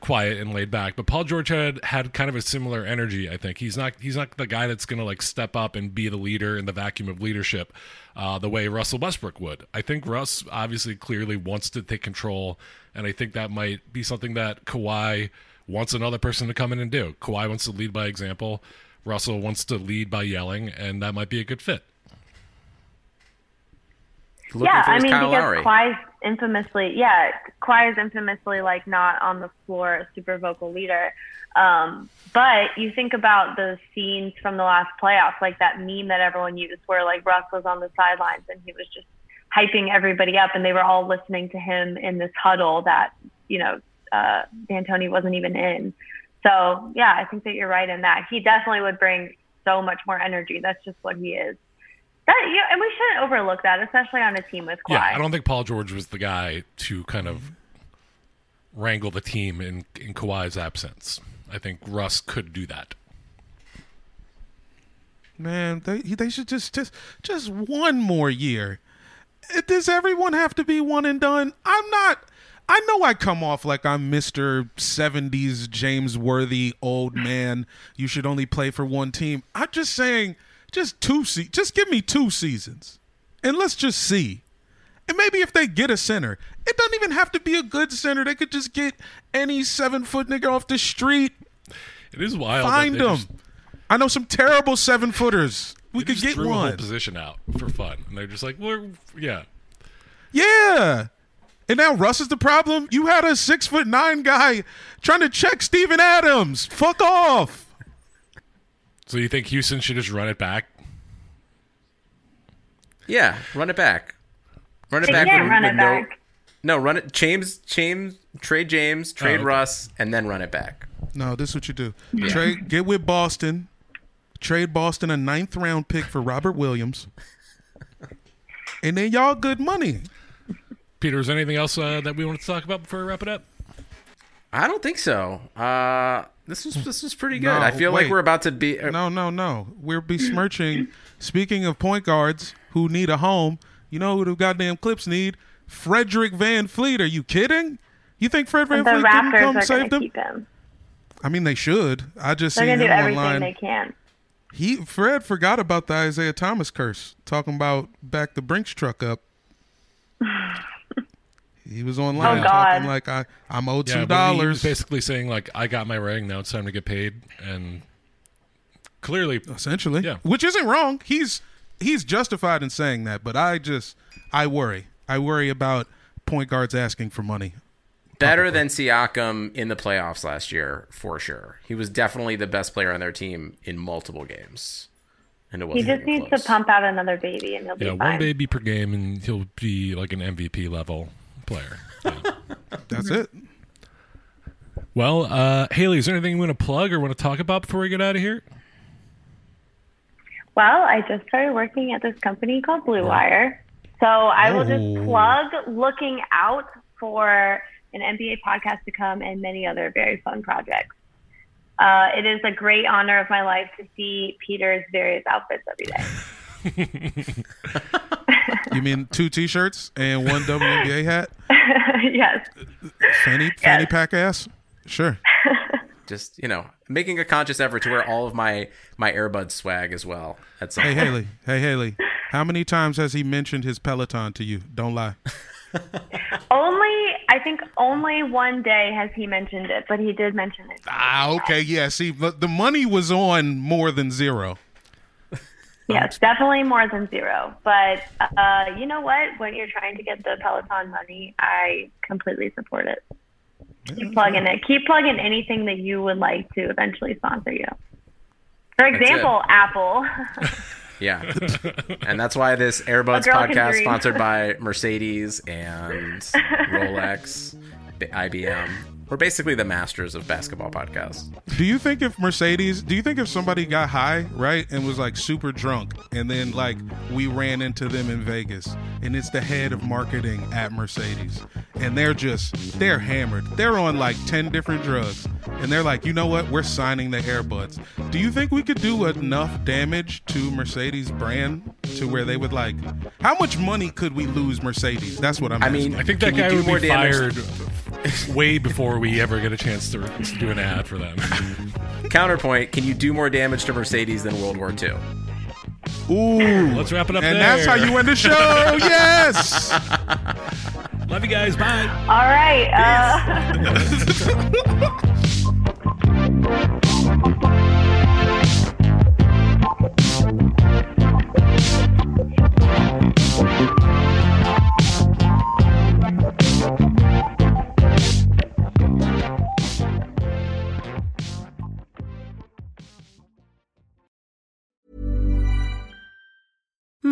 quiet and laid back, but Paul George had had kind of a similar energy. I think he's not he's not the guy that's going to like step up and be the leader in the vacuum of leadership uh, the way Russell Westbrook would. I think Russ obviously clearly wants to take control, and I think that might be something that Kawhi wants another person to come in and do. Kawhi wants to lead by example. Russell wants to lead by yelling, and that might be a good fit. Looking yeah, for I mean, Kyle because Lowry. Kawhi's infamously, yeah, Kawhi is infamously like not on the floor, a super vocal leader. Um, but you think about the scenes from the last playoffs, like that meme that everyone used, where like Russ was on the sidelines and he was just hyping everybody up, and they were all listening to him in this huddle that you know uh, D'Antoni wasn't even in. So yeah, I think that you're right in that. He definitely would bring so much more energy. That's just what he is. That you and we shouldn't overlook that, especially on a team with Kawhi. Yeah, I don't think Paul George was the guy to kind of wrangle the team in in Kawhi's absence. I think Russ could do that. Man, they they should just just just one more year. Does everyone have to be one and done? I'm not. I know I come off like I'm Mr. 70s James Worthy old man. You should only play for one team. I'm just saying, just two se- just give me two seasons, and let's just see. And maybe if they get a center, it doesn't even have to be a good center. They could just get any seven foot nigga off the street. It is wild. Find them. just- I know some terrible seven footers. We could get threw a whole one. position out for fun, and they're just like, "We're yeah." Yeah. And now Russ is the problem. You had a six foot nine guy trying to check Steven Adams. Fuck off. So you think Houston should just run it back? Yeah, run it back. Run it They back. can't with- run with it no, back. No, run it. James, James, trade James, trade oh, okay. Russ, and then run it back. No, this is what you do. Yeah. Trade get with Boston. Trade Boston a ninth round pick for Robert Williams. And then y'all good money. Peter, is there anything else uh, that we want to talk about before we wrap it up? I don't think so. Uh, this was this was pretty good. No, I feel like we're about to be. uh, No, no, no. We're besmirching. Speaking of point guards who need a home, you know who the goddamn Clips need? Frederick VanVleet. Are you kidding? You think Fred VanVleet couldn't come are save going them? keep him. I mean, they should. I just They're seen him online. they can. He Fred forgot about the Isaiah Thomas curse, talking about back the Brinks truck up. (sighs) (laughs) he was online Oh, talking God. like I I'm owed Yeah, two but he dollars. basically saying like, "I got my ring. Now it's time to get paid." And clearly, essentially, yeah. which isn't wrong. He's he's justified in saying that, but I just I worry. I worry about point guards asking for money. Better than Siakam in the playoffs last year, for sure. He was definitely the best player on their team in multiple games. and it He wasn't just needs close. to pump out another baby, and he'll be Yeah, one baby per game, and he'll be like an MVP level player. (laughs) That's it. Well, uh, Haley, is there anything you want to plug or want to talk about before we get out of here? Well, I just started working at this company called Blue Wire. So I will Oh. just plug looking out for an NBA podcast to come and many other very fun projects. Uh, it is a great honor of my life to see Peter's various outfits every day. (laughs) You mean two T-shirts and one WNBA hat? (laughs) yes. Fanny fanny pack ass? Sure. (laughs) Just you know, making a conscious effort to wear all of my my Airbud swag as well. At some Hey point. Haley. Hey Haley. (laughs) How many times has he mentioned his Peloton to you? Don't lie. Only, I think only one day has he mentioned it, but he did mention it. Ah, okay, yeah. See, the, the money was on more than zero. Yes, definitely more than zero. But uh, you know what? When you're trying to get the Peloton money, I completely support it. Keep plugging it. Keep plugging anything that you would like to eventually sponsor you. For example, Apple. (laughs) Yeah, (laughs) and that's why this Air Buds A girl can podcast dream. sponsored by Mercedes and (laughs) Rolex, IBM. We're basically the masters of basketball podcasts. Do you think if Mercedes, do you think if somebody got high, right, and was like super drunk, and then like we ran into them in Vegas, and it's the head of marketing at Mercedes, and they're just, they're hammered. They're on like 10 different drugs, and they're like, you know what, we're signing the Air Buds. Do you think we could do enough damage to Mercedes brand to where they would like, how much money could we lose Mercedes? That's what I'm I asking. mean, I think that Can guy do would more be damage? fired way before we ever get a chance to, to do an ad for them. (laughs) Counterpoint: Can you do more damage to Mercedes than World War II? Ooh. Let's wrap it up And there. that's how you end the show. (laughs) yes. Love you guys. Bye. All right. Uh, (laughs)